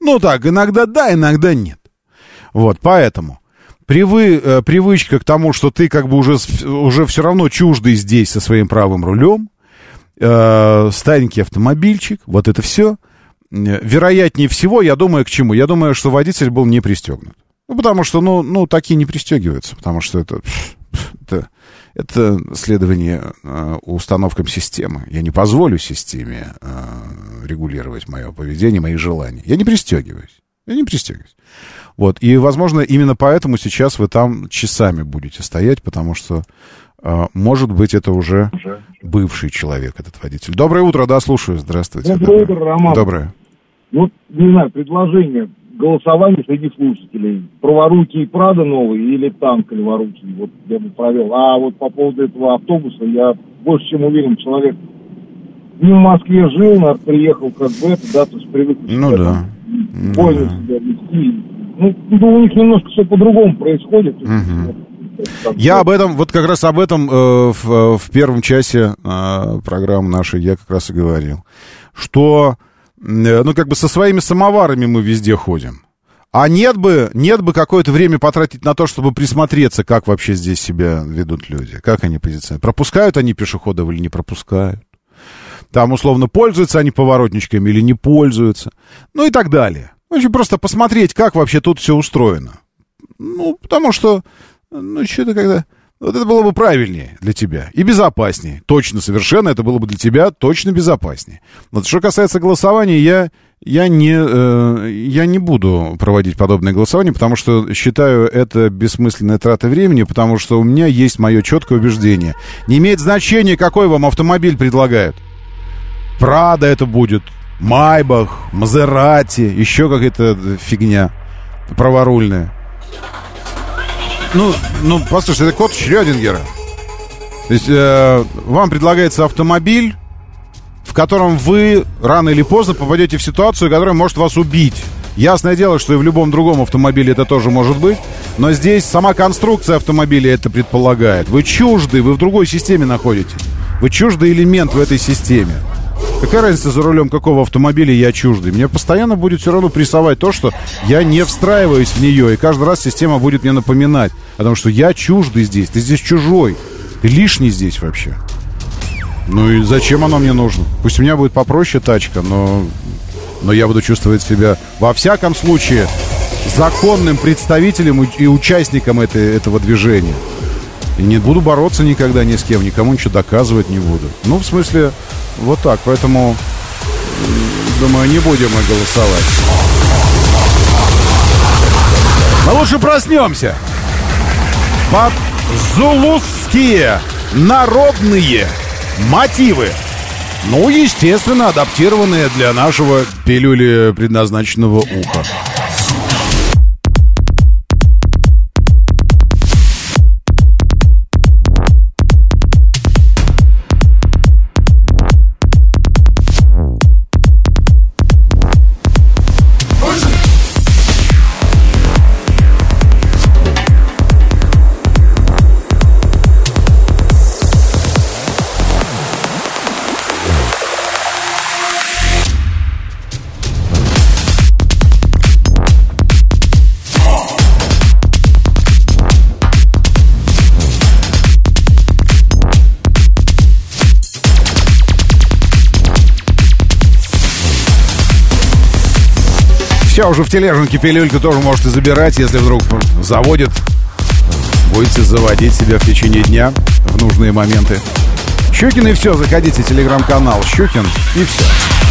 Ну так, иногда да, иногда нет. Вот, поэтому привы, э, привычка к тому, что ты как бы уже, уже все равно чуждый здесь со своим правым рулем, э, старенький автомобильчик, вот это все. Вероятнее всего, я думаю, к чему? Я думаю, что водитель был не пристегнут. Ну, потому что, ну, ну такие не пристегиваются, потому что это, это, это следование э, установкам системы. Я не позволю системе э, регулировать мое поведение, мои желания. Я не пристегиваюсь. Я не пристегиваюсь. Вот. И, возможно, именно поэтому сейчас вы там часами будете стоять, потому что, э, может быть, это уже бывший человек, этот водитель. Доброе утро, да, слушаю. Здравствуйте. Доброе, Доброе. утро, Роман. Доброе. Вот, не знаю, предложение голосование среди слушателей. Праворукий Прада новый или танк леворукий. Вот я бы провел. А вот по поводу этого автобуса я больше чем уверен, человек не в Москве жил, приехал как бы это, да, то есть привык ну, да. Ну, себя вести ну, ну, у них немножко все по-другому происходит. Угу. Я об этом, вот как раз об этом э, в, в первом часе э, программы нашей я как раз и говорил. Что, э, ну, как бы со своими самоварами мы везде ходим. А нет бы, нет бы какое-то время потратить на то, чтобы присмотреться, как вообще здесь себя ведут люди, как они позиционируют. Пропускают они пешеходов или не пропускают. Там, условно, пользуются они поворотничками или не пользуются. Ну и так далее. Очень просто посмотреть, как вообще тут все устроено. Ну, потому что, ну, что-то когда... Вот это было бы правильнее для тебя и безопаснее. Точно, совершенно это было бы для тебя точно безопаснее. Вот что касается голосования, я, я, не, э, я не буду проводить подобное голосование, потому что считаю это бессмысленной тратой времени, потому что у меня есть мое четкое убеждение. Не имеет значения, какой вам автомобиль предлагают. Прада это будет, Майбах, Мазерати, еще какая-то фигня праворульная. Ну, ну, послушайте, это код Шрёдингера. То есть э, вам предлагается автомобиль, в котором вы рано или поздно попадете в ситуацию, которая может вас убить. Ясное дело, что и в любом другом автомобиле это тоже может быть, но здесь сама конструкция автомобиля это предполагает. Вы чужды, вы в другой системе находитесь. Вы чуждый элемент в этой системе. Какая разница за рулем какого автомобиля я чуждый? Мне постоянно будет все равно прессовать то, что я не встраиваюсь в нее. И каждый раз система будет мне напоминать о том, что я чуждый здесь, ты здесь чужой. Ты лишний здесь вообще. Ну и зачем оно мне нужно? Пусть у меня будет попроще тачка, но, но я буду чувствовать себя во всяком случае законным представителем и участником этой, этого движения. И не буду бороться никогда ни с кем, никому ничего доказывать не буду. Ну, в смысле, вот так. Поэтому, думаю, не будем мы голосовать. Но лучше проснемся. Под зулусские народные мотивы. Ну, естественно, адаптированные для нашего пилюли предназначенного уха. Все, уже в тележенке пилюльку тоже можете забирать, если вдруг заводит. Будете заводить себя в течение дня в нужные моменты. Щукин и все, заходите телеграм-канал Щукин и все.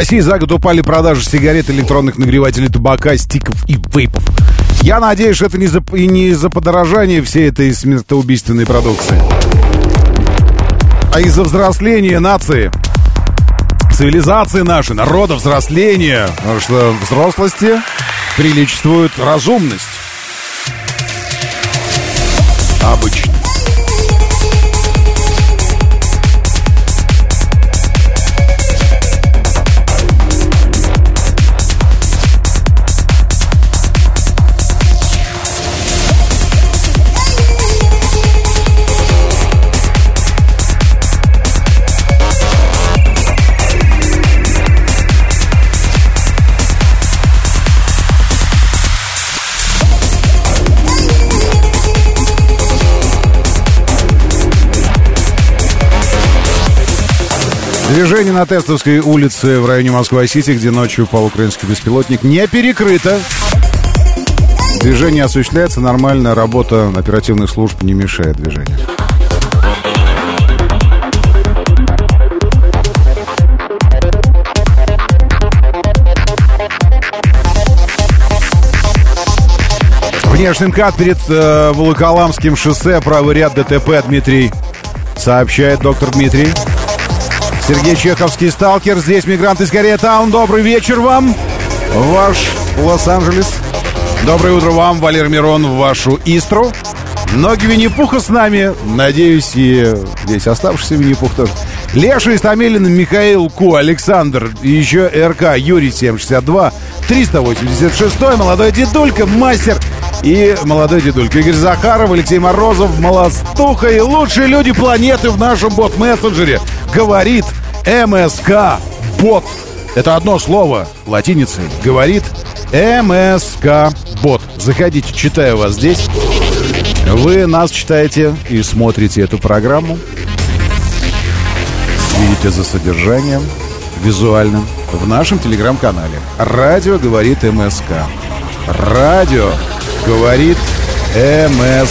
России за год упали продажи сигарет, электронных нагревателей табака, стиков и вейпов. Я надеюсь, что это не за, не за подорожание всей этой смертоубийственной продукции, а из-за взросления нации, цивилизации нашей, народа взросления, потому что взрослости приличествует разумность. Обычно. Движение на Тестовской улице в районе Москва-Сити, где ночью упал украинский беспилотник, не перекрыто. Движение осуществляется нормально, работа оперативных служб не мешает движению. Внешний МКАД перед э, Волоколамским шоссе, правый ряд ДТП, Дмитрий сообщает доктор Дмитрий. Сергей Чеховский, сталкер. Здесь мигрант из Корея Таун. Добрый вечер вам. ваш Лос-Анджелес. Доброе утро вам, Валер Мирон, в вашу Истру. Ноги Винни-Пуха с нами. Надеюсь, и здесь оставшийся Винни-Пух тоже. Леша Истамелин, Михаил Ку, Александр, и еще РК, Юрий 762, 386, молодой дедулька, мастер и молодой дедулька Игорь Захаров, Алексей Морозов, Молостуха и лучшие люди планеты в нашем бот-мессенджере. Говорит МСК Бот. Это одно слово латиницей. Говорит МСК Бот. Заходите, читаю вас здесь. Вы нас читаете и смотрите эту программу. Видите за содержанием визуальным в нашем телеграм-канале. Радио говорит МСК. Радио говорит МСК.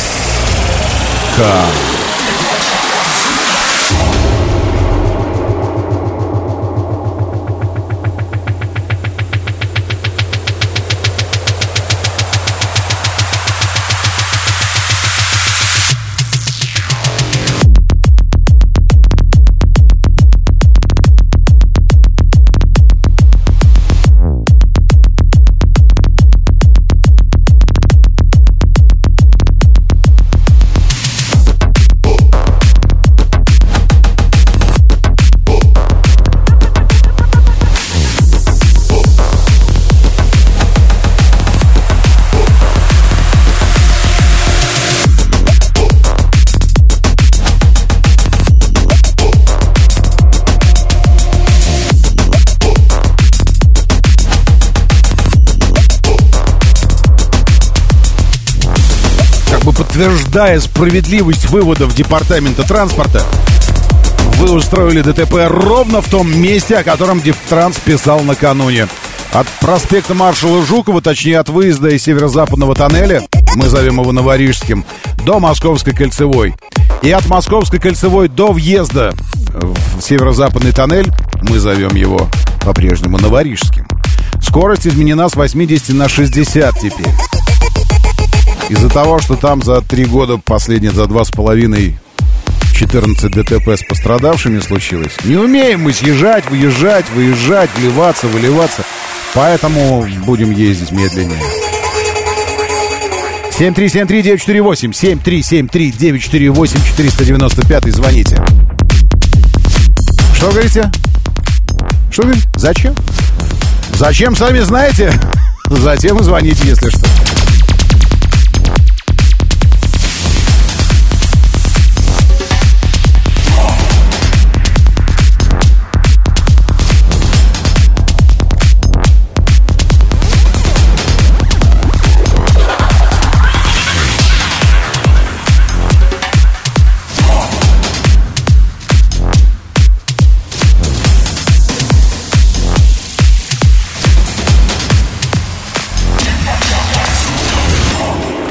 Подтверждая справедливость выводов Департамента транспорта, вы устроили ДТП ровно в том месте, о котором Дептранс писал накануне. От проспекта маршала Жукова, точнее от выезда из северо-западного тоннеля, мы зовем его Новорижским, до Московской кольцевой. И от Московской кольцевой до въезда в северо-западный тоннель, мы зовем его по-прежнему Новорижским. Скорость изменена с 80 на 60 теперь. Из-за того, что там за три года, последние за два с половиной 14 ДТП с пострадавшими случилось. Не умеем мы съезжать, выезжать, выезжать, вливаться, выливаться. Поэтому будем ездить медленнее. 7373948, 7373948, 495, звоните. Что говорите? Что говорите? Зачем? Зачем, сами знаете? [laughs] Затем звоните, если что.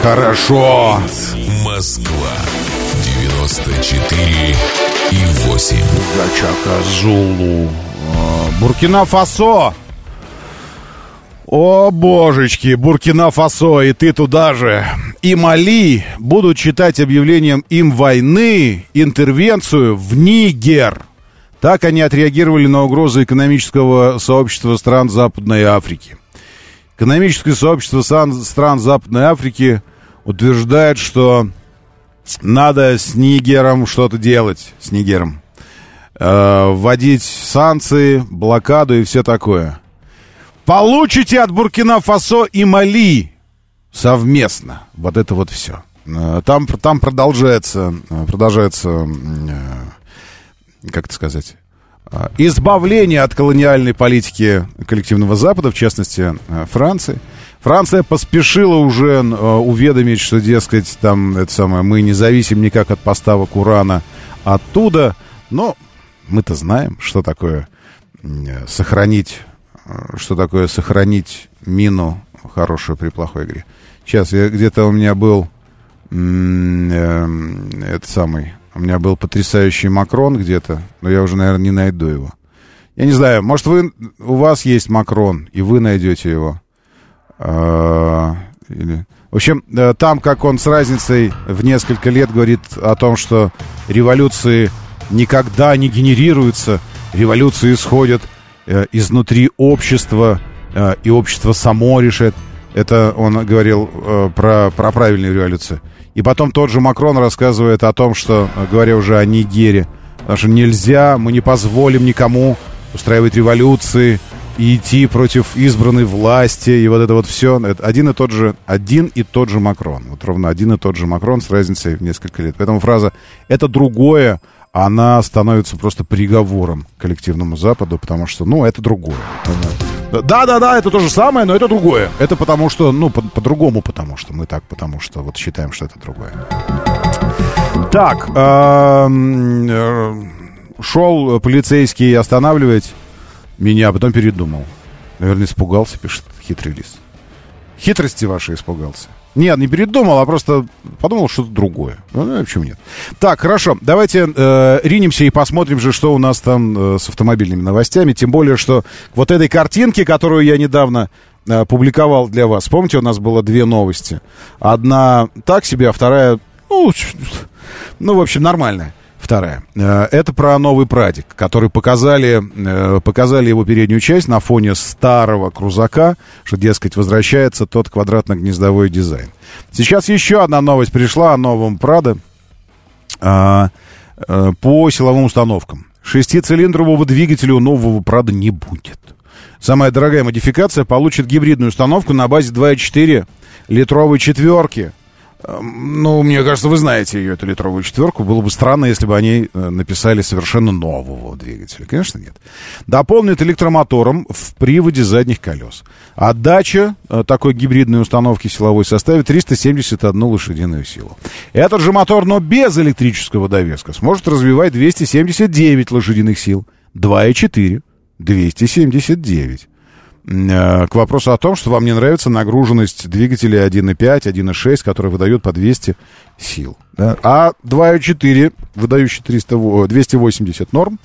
Хорошо. Москва. 94 и 8. Гачака Зулу. А, Буркина-Фасо. О, божечки, Буркина-Фасо, и ты туда же. И Мали будут читать объявлением им войны, интервенцию в Нигер. Так они отреагировали на угрозы экономического сообщества стран Западной Африки. Экономическое сообщество стран Западной Африки – утверждает, что надо с Нигером что-то делать, с Нигером. Э, вводить санкции, блокаду и все такое. Получите от Буркина-Фасо и Мали совместно. Вот это вот все. Э, там, там продолжается, э, продолжается, э, как это сказать, избавление от колониальной политики коллективного Запада, в частности, Франции. Франция поспешила уже э, уведомить, что, дескать, там, это самое, мы не зависим никак от поставок урана оттуда. Но мы-то знаем, что такое э, сохранить, э, что такое сохранить мину хорошую при плохой игре. Сейчас, я где-то у меня был э, этот самый, у меня был потрясающий Макрон где-то, но я уже, наверное, не найду его. Я не знаю, может, вы, у вас есть Макрон, и вы найдете его. А, или... В общем, э, там, как он с разницей в несколько лет говорит о том, что революции никогда не генерируются, революции исходят э, изнутри общества, э, и общество само решит. Это он говорил про, про правильную революцию. И потом тот же Макрон рассказывает о том, что, говоря уже о Нигере, что нельзя, мы не позволим никому устраивать революции и идти против избранной власти, и вот это вот все. Это один и тот же, один и тот же Макрон. Вот ровно один и тот же Макрон с разницей в несколько лет. Поэтому фраза «это другое», она становится просто приговором коллективному Западу, потому что, ну, это другое. Да-да-да, это то же самое, но это другое. Это потому что, ну, по- по-другому потому что. Мы так потому что вот считаем, что это другое. Так, эм, э, шел полицейский останавливать меня, а потом передумал. Наверное, испугался, пишет хитрый лис. Хитрости ваши испугался. Нет, не передумал, а просто подумал что-то другое. Ну, ну, почему нет? Так, хорошо, давайте э, ринемся и посмотрим же, что у нас там э, с автомобильными новостями. Тем более, что вот этой картинке, которую я недавно э, публиковал для вас, помните, у нас было две новости. Одна так себе, а вторая, ну, ну в общем, нормальная. Вторая. Э, Это про новый прадик, который показали, э, показали его переднюю часть на фоне старого крузака, что, дескать, возвращается тот квадратно-гнездовой дизайн. Сейчас еще одна новость пришла о новом Прадо а, э, по силовым установкам. Шестицилиндрового двигателя у нового Прада не будет. Самая дорогая модификация получит гибридную установку на базе 2.4 литровой четверки. Эм, Ну, мне кажется, вы знаете ее, эту литровую четверку. Было бы странно, если бы они э, написали совершенно нового двигателя. Конечно, нет. Дополнит электромотором в приводе задних колес. Отдача э, такой гибридной установки силовой составит 371 лошадиную силу. Этот же мотор, но без электрического довеска, сможет развивать 279 лошадиных сил. 2,4. 279 э, к вопросу о том, что вам не нравится нагруженность двигателей 1.5, 1.6, которые выдают по 200 сил. да. А 2.4, выдающий 300, во- 280 норм.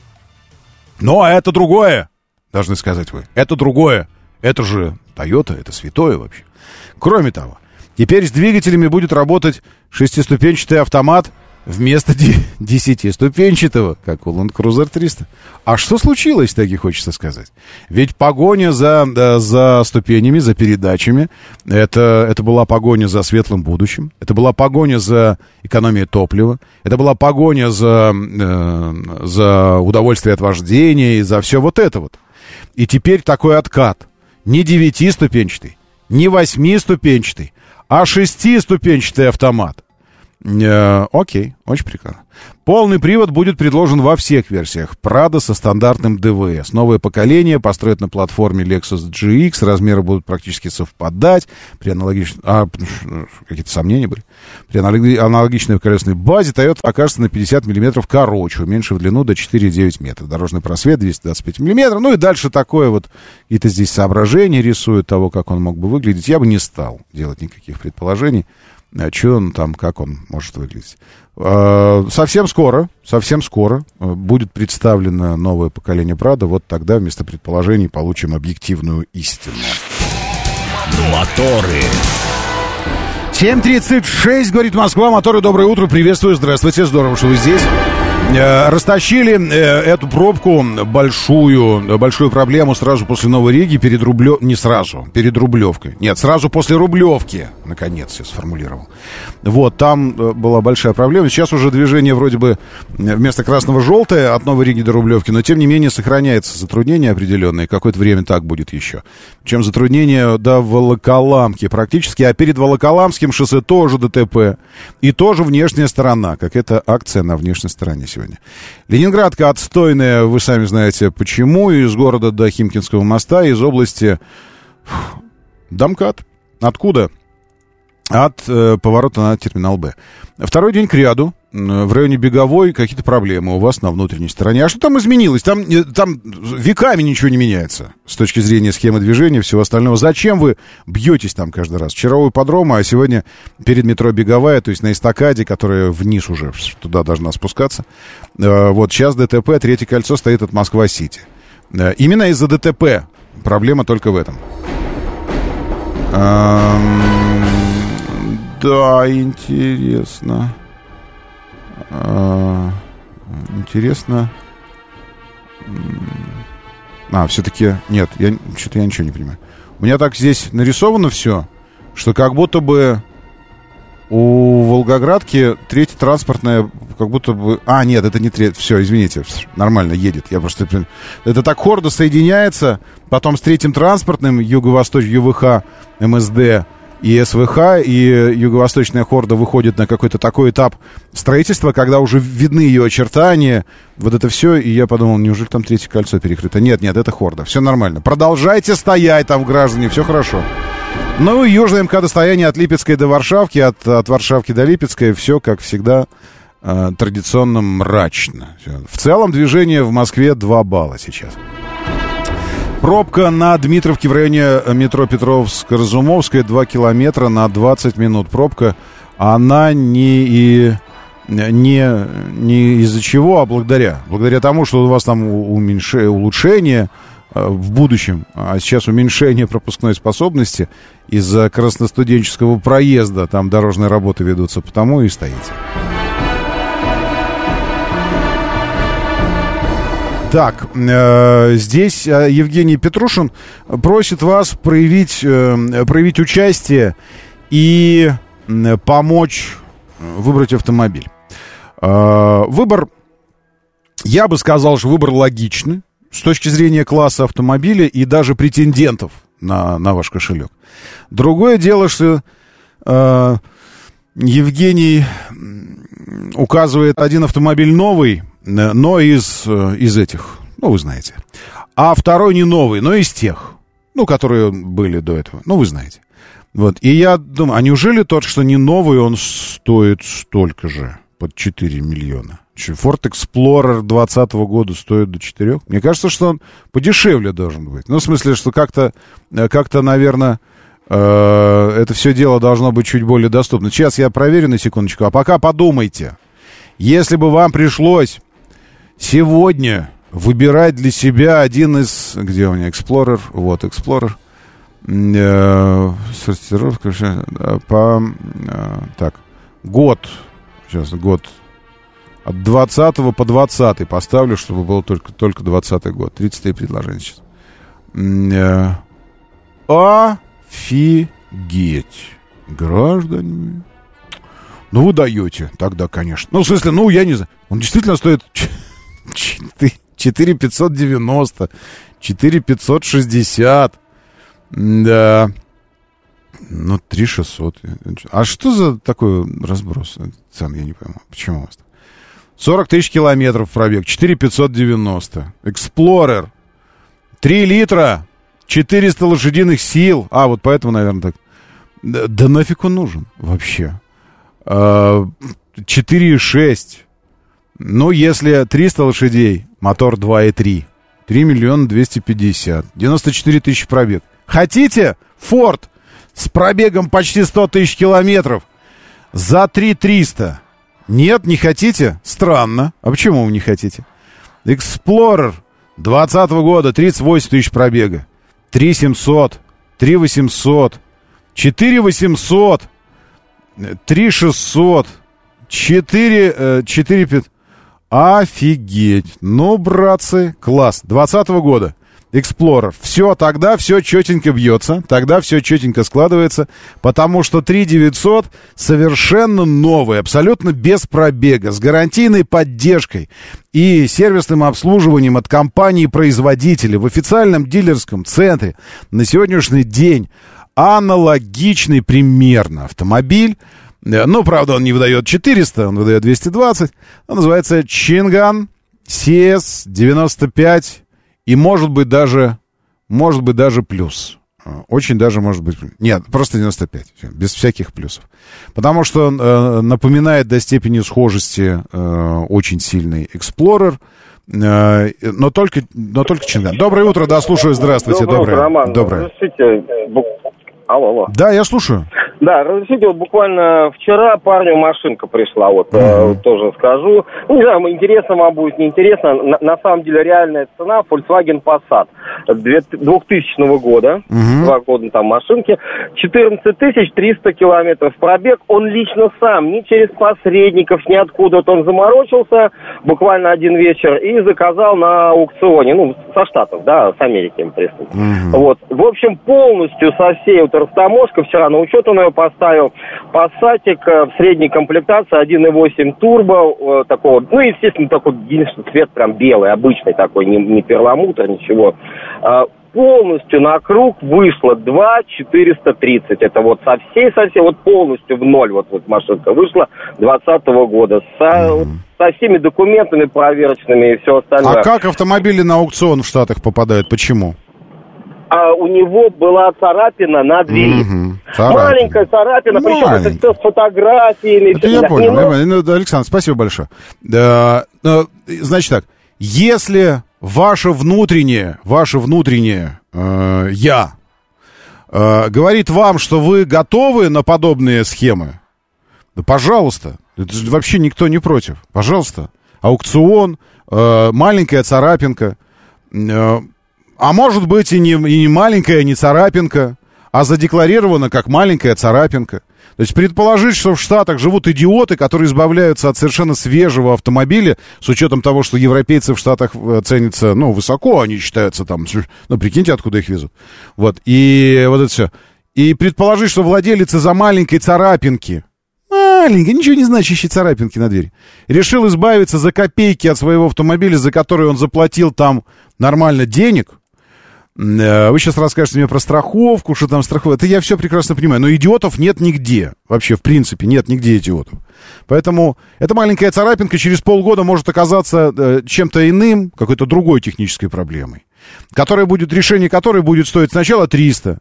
Но это другое, должны сказать вы. Это другое. Это же Toyota, это святое вообще. Кроме того, теперь с двигателями будет работать шестиступенчатый автомат вместо де- десятиступенчатого, как у Land Cruiser 300. А что случилось, так и хочется сказать? Ведь погоня за, за ступенями, за передачами, это, это была погоня за светлым будущим, это была погоня за экономией топлива, это была погоня за, э, за удовольствие от вождения и за все вот это вот. И теперь такой откат. Не девятиступенчатый, не восьмиступенчатый, а шестиступенчатый автомат. Э, окей, очень прекрасно. Полный привод будет предложен во всех версиях. Prado со стандартным ДВС. Новое поколение построят на платформе Lexus GX. Размеры будут практически совпадать. При аналогичной... А, ну, какие-то сомнения были. При аналоги- аналогичной колесной базе Toyota окажется на 50 мм короче, уменьшив длину до 4,9 метра. Дорожный просвет 225 мм. Ну и дальше такое вот... Какие-то здесь соображения рисуют того, как он мог бы выглядеть. Я бы не стал делать никаких предположений. А что он там, как он может выглядеть. Э, Совсем скоро, совсем скоро э, будет представлено новое поколение Прада. Вот тогда вместо предположений получим объективную истину. Моторы. 7.36, говорит Москва. Моторы, доброе утро. Приветствую, здравствуйте. Здорово, что вы здесь. Э, Растащили э, эту пробку большую, большую проблему сразу после Новой Риги перед Рублев... Не сразу, перед Рублевкой. Нет, сразу после Рублевки, наконец я сформулировал. Вот, там э, была большая проблема. Сейчас уже движение вроде бы вместо красного желтое от Новой Риги до Рублевки, но тем не менее сохраняется затруднение определенное. Какое-то время так будет еще. Чем затруднение до Волоколамки практически, а перед Волоколамским шоссе тоже ДТП. И тоже внешняя сторона, как это акция на внешней стороне сегодня. Ленинградка отстойная, вы сами знаете почему, из города до Химкинского моста, из области фух, Домкат. Откуда? От э, поворота на терминал Б. Второй день к ряду в районе Беговой какие-то проблемы у вас на внутренней стороне. А что там изменилось? Там, э, там веками ничего не меняется с точки зрения схемы движения и всего остального. Зачем вы бьетесь там каждый раз? Вчера у ипподрома, а сегодня перед метро Беговая, то есть на эстакаде, которая вниз уже туда должна спускаться. Э, вот сейчас ДТП, третье кольцо стоит от Москва-Сити. Э, Именно из-за ДТП. Проблема только в этом. Да, интересно. А, Интересно. А, все-таки нет, я что-то я ничего не понимаю. У меня так здесь нарисовано все, что как будто бы у Волгоградки третья транспортная, как будто бы... А, нет, это не третья. Все, извините, нормально едет. Я просто... Это так хордо соединяется, потом с третьим транспортным, Юго-Восточ, ЮВХ, МСД и СВХ, и Юго-Восточная хорда выходит на какой-то такой этап строительства, когда уже видны ее очертания, вот это все, и я подумал, неужели там третье кольцо перекрыто? Нет, нет, это хорда, все нормально. Продолжайте стоять там, граждане, все хорошо. Ну и южное МК достояние от Липецкой до Варшавки, от, от Варшавки до Липецкой, все, как всегда, э, традиционно мрачно. В целом движение в Москве 2 балла сейчас. Пробка на Дмитровке в районе метро Петровск-Разумовская 2 километра на 20 минут. Пробка, она не, и, не, не из-за чего, а благодаря. Благодаря тому, что у вас там уменьшение, улучшение Э, в будущем, а сейчас уменьшение пропускной способности из-за красностуденческого проезда, там дорожные работы ведутся, потому и стоите. Так, э, здесь э, Евгений Петрушин просит вас проявить, э, проявить участие и помочь выбрать автомобиль. Выбор, я бы сказал, что выбор логичный с точки зрения класса автомобиля и даже претендентов на, на ваш кошелек. Другое дело, что Евгений указывает один автомобиль новый, но из, из этих, ну, вы знаете. А второй не новый, но из тех, ну, которые были до этого, ну, вы знаете. Вот, и я думаю, а неужели тот, что не новый, он стоит столько же, под 4 миллиона? Ford Explorer 2020 года стоит до 4. Мне кажется, что он подешевле должен быть. Ну, в смысле, что как-то, э, как-то наверное, э, это все дело должно быть чуть более доступно. Сейчас я проверю на секундочку. А пока подумайте. Если бы вам пришлось сегодня выбирать для себя один из... Где у меня Explorer? Вот, Explorer. Э, сортировка. По... Э, так. Год. Сейчас, год от 20 по 20 поставлю, чтобы было только, только 20 год. 33 предложения сейчас. Э, офигеть. Граждане. Ну, вы даете тогда, конечно. Ну, в смысле, ну, я не знаю. Он действительно стоит 4 590, 4 560. Да. Ну, 3 600. А что за такой разброс цен, я не пойму. Почему у вас так? 40 тысяч километров пробег, 4590. Эксплорер, 3 литра, 400 лошадиных сил. А, вот поэтому, наверное, так. Да, да нафиг он нужен вообще? 4,6. Ну, если 300 лошадей, мотор 2,3. 3 миллиона 250. 94 тысячи пробег. Хотите? Форд с пробегом почти 100 тысяч километров за 3 300. Нет, не хотите? Странно. А почему вы не хотите? Explorer 20 года, 38 тысяч пробега. 3 700, 3 800, 4 800, 3 600, 4, 4 5... Офигеть. Ну, братцы, класс. 20 года. Explorer. Все, тогда все четенько бьется, тогда все четенько складывается, потому что 3900 совершенно новый, абсолютно без пробега, с гарантийной поддержкой и сервисным обслуживанием от компании-производителя в официальном дилерском центре на сегодняшний день аналогичный примерно автомобиль, ну, правда, он не выдает 400, он выдает 220. Он называется Чинган CS95 и может быть даже, может быть даже плюс. Очень даже может быть... Нет, просто 95. Все, без всяких плюсов. Потому что э, напоминает до степени схожести э, очень сильный Explorer, э, но только, но только Чинган. Доброе утро, да, слушаю, здравствуйте. Доброе, доброе. утро, Роман. Доброе. Слушайте, алло, алло. Да, я слушаю. Да, разрешите, вот буквально вчера парню машинка пришла, вот э, тоже скажу. Ну, не знаю, интересно вам будет, неинтересно. На, на самом деле реальная цена Volkswagen Passat 2000 года, два года там машинки, 14 300 километров пробег. Он лично сам, ни через посредников, ни откуда-то он заморочился буквально один вечер и заказал на аукционе, ну, со Штатов, да, с Америки им прислали. Вот. В общем, полностью со всей вот растаможка вчера на учет он ее поставил. Пассатик э, в средней комплектации 1.8 турбо, э, такого, ну, естественно, такой единственный цвет прям белый, обычный такой, не, не перламутр, ничего. А, полностью на круг вышло 2 430. Это вот со всей, со всей, вот полностью в ноль вот, вот машинка вышла 2020 года. Со, вот со всеми документами проверочными и все остальное. А как автомобили на аукцион в Штатах попадают? Почему? А у него была царапина на двери. Мгм. Царапина. Маленькая царапина, причем это Маленькая. все с фотографиями. Это я понял. Не, ну, понял. Ну, Александр, спасибо большое. Да, э, значит так, если ваше внутреннее, ваше внутреннее э, я э, говорит вам, что вы готовы на подобные схемы, да пожалуйста, это же вообще никто не против. Пожалуйста. Аукцион, э, маленькая царапинка. А может быть и не, и не маленькая, не царапинка, а задекларирована как маленькая царапинка. То есть предположить, что в Штатах живут идиоты, которые избавляются от совершенно свежего автомобиля, с учетом того, что европейцы в Штатах э, ценятся, ну, высоко, они считаются там, ну, прикиньте, откуда их везут. Вот, и вот это все. И предположить, что владелец из-за маленькой царапинки, маленькой, ничего не значащей царапинки на двери, решил избавиться за копейки от своего автомобиля, за который он заплатил там нормально денег, Вы сейчас расскажете мне про страховку, что там страховка. Это я все прекрасно понимаю. Но идиотов нет нигде. Вообще, в принципе, нет нигде идиотов. Поэтому эта маленькая царапинка через полгода может оказаться э, чем-то иным, какой-то другой технической проблемой. Которая будет, решение которой будет стоить сначала 300,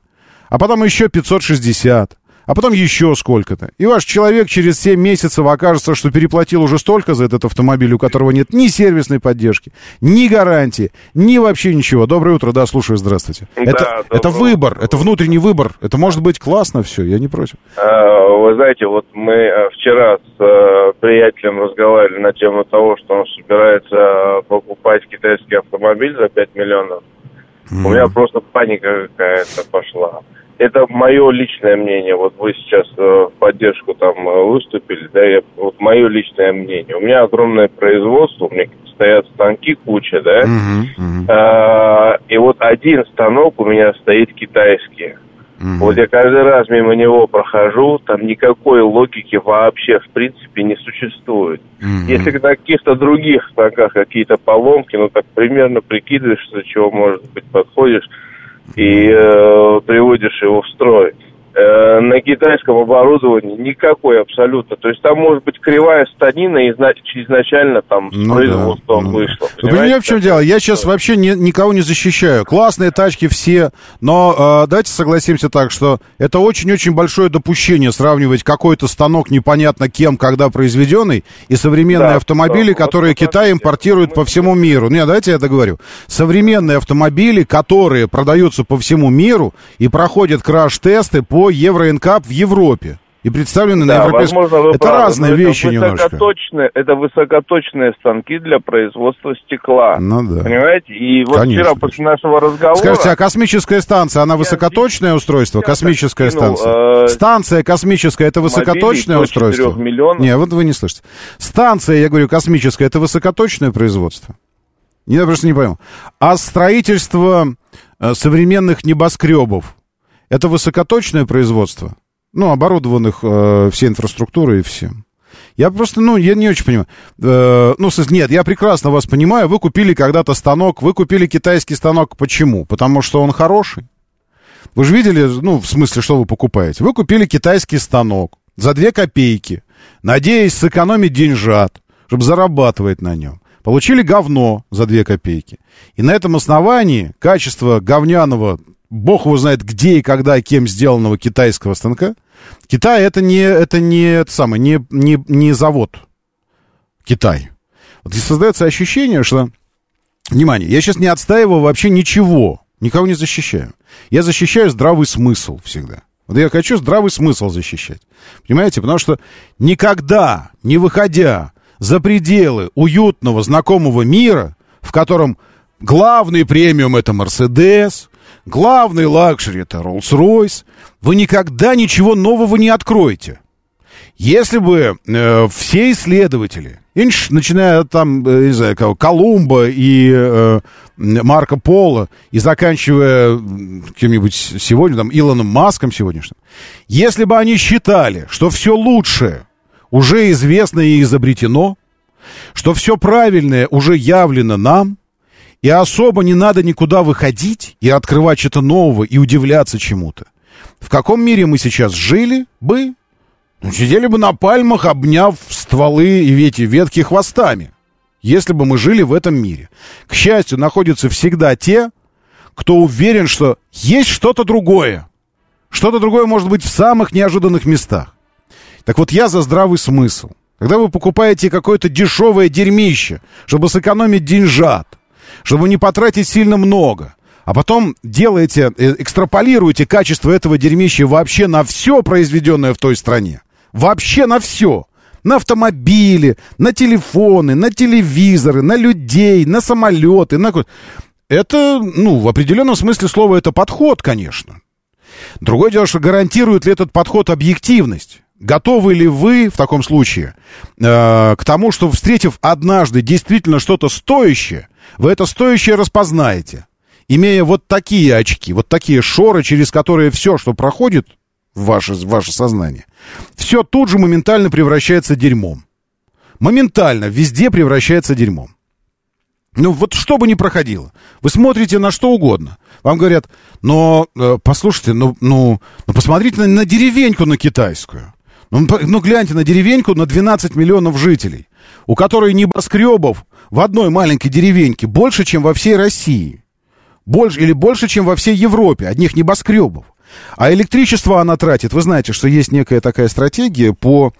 а потом еще 560, а потом еще сколько-то. И ваш человек через 7 месяцев окажется, что переплатил уже столько за этот автомобиль, у которого нет ни сервисной поддержки, ни гарантии, ни вообще ничего. Доброе утро, да, слушаю, здравствуйте. Да, это, это выбор, это внутренний выбор. Это может быть классно все, я не против. Э, Вы знаете, вот мы э, вчера с э, приятелем разговаривали на тему того, что он собирается покупать китайский автомобиль за 5 миллионов. У меня просто паника какая-то пошла. Это мое личное мнение. Вот вы сейчас э, в поддержку там э, выступили, да, я, вот мое личное мнение. У меня огромное производство, у меня стоят станки куча, да, Э, и вот один станок у меня стоит китайский. Вот я каждый раз мимо него прохожу, там никакой логики вообще в принципе не существует. Если на каких-то других станках какие-то поломки, ну так примерно прикидываешь, за чего может быть подходишь и э, приводишь его в строй. Э, на китайском оборудовании никакой абсолютно. То есть там может быть кривая станина изна- изначально там с Ну производством вышла. Вы понимаете, в чем дело? Я сейчас вообще ни- никого не защищаю. Классные тачки все, но э, давайте согласимся так, что это очень-очень большое допущение сравнивать какой-то станок непонятно кем, когда произведенный, и современные Да, автомобили, которые Китай импортирует по всему миру. Нет, давайте я договорю. Современные автомобили, которые продаются по всему миру и проходят краш-тесты по Евро-НКАП в Европе. И представлены на Да, европейском... возможно, вы Это правы, разные вещи это немножко. высокоточные, это высокоточные станки для производства стекла. Ну да. Понимаете? И вот Конечно, вчера после нашего разговора... Скажите, а космическая станция, она высокоточное устройство? Космическая скинул, станция. э, Станция космическая, это высокоточное устройство? 4 миллионов. Не, вот вы не слышите. Станция, я говорю, космическая, это высокоточное производство? Я просто не понял. А строительство э, современных небоскребов, это высокоточное производство? Ну, оборудованных э, всей инфраструктурой и всем. Я просто, ну, я не очень понимаю. Э, ну, нет, я прекрасно вас понимаю. Вы купили когда-то станок, вы купили китайский станок. Почему? Потому что он хороший. Вы же видели, ну, в смысле, что вы покупаете? Вы купили китайский станок за 2 копейки, надеясь сэкономить деньжат, чтобы зарабатывать на нем. Получили говно за 2 копейки. И на этом основании качество говняного, бог его знает где и когда, кем сделанного китайского станка, Китай это не, это не, это самое, не, не, не завод. Китай. Вот и создается ощущение, что... Внимание, я сейчас не отстаиваю вообще ничего. Никого не защищаю. Я защищаю здравый смысл всегда. Вот я хочу здравый смысл защищать. Понимаете? Потому что никогда, не выходя за пределы уютного, знакомого мира, в котором главный премиум это Мерседес, главный luxury это Rolls-Royce, вы никогда ничего нового не откроете. Если бы э, все исследователи, инш, начиная там, э, не знаю, кого, Колумба и э, Марко Поло, и заканчивая кем-нибудь сегодня, там, Илоном Маском сегодняшним, если бы они считали, что все лучшее уже известно и изобретено, что все правильное уже явлено нам, и особо не надо никуда выходить и открывать что-то нового и удивляться чему-то. В каком мире мы сейчас жили бы? Ну, сидели бы на пальмах, обняв стволы и эти ветки хвостами, если бы мы жили в этом мире. К счастью, находятся всегда те, кто уверен, что есть что-то другое. Что-то другое может быть в самых неожиданных местах. Так вот, я за здравый смысл. Когда вы покупаете какое-то дешевое дерьмище, чтобы сэкономить деньжат, чтобы не потратить сильно много, а потом делаете, э, экстраполируете качество этого дерьмища вообще на все произведенное в той стране. Вообще на все. На автомобили, на телефоны, на телевизоры, на людей, на самолеты. На... Это, ну, в определенном смысле слова, это подход, конечно. Другое дело, что гарантирует ли этот подход объективность. Готовы ли вы в таком случае э, к тому, что, встретив однажды действительно что-то стоящее, вы это стоящее распознаете, имея вот такие очки, вот такие шоры, через которые все, что проходит, в ваше, в ваше сознание, все тут же моментально превращается дерьмом. Моментально везде превращается дерьмом. Ну вот что бы ни проходило, вы смотрите на что угодно. Вам говорят, но э, послушайте, ну, ну, ну посмотрите на, на деревеньку на китайскую. Ну, ну гляньте на деревеньку на 12 миллионов жителей, у которой небоскребов в одной маленькой деревеньке больше, чем во всей России. Больше, или больше, чем во всей Европе, одних небоскребов. А электричество она тратит. Вы знаете, что есть некая такая стратегия по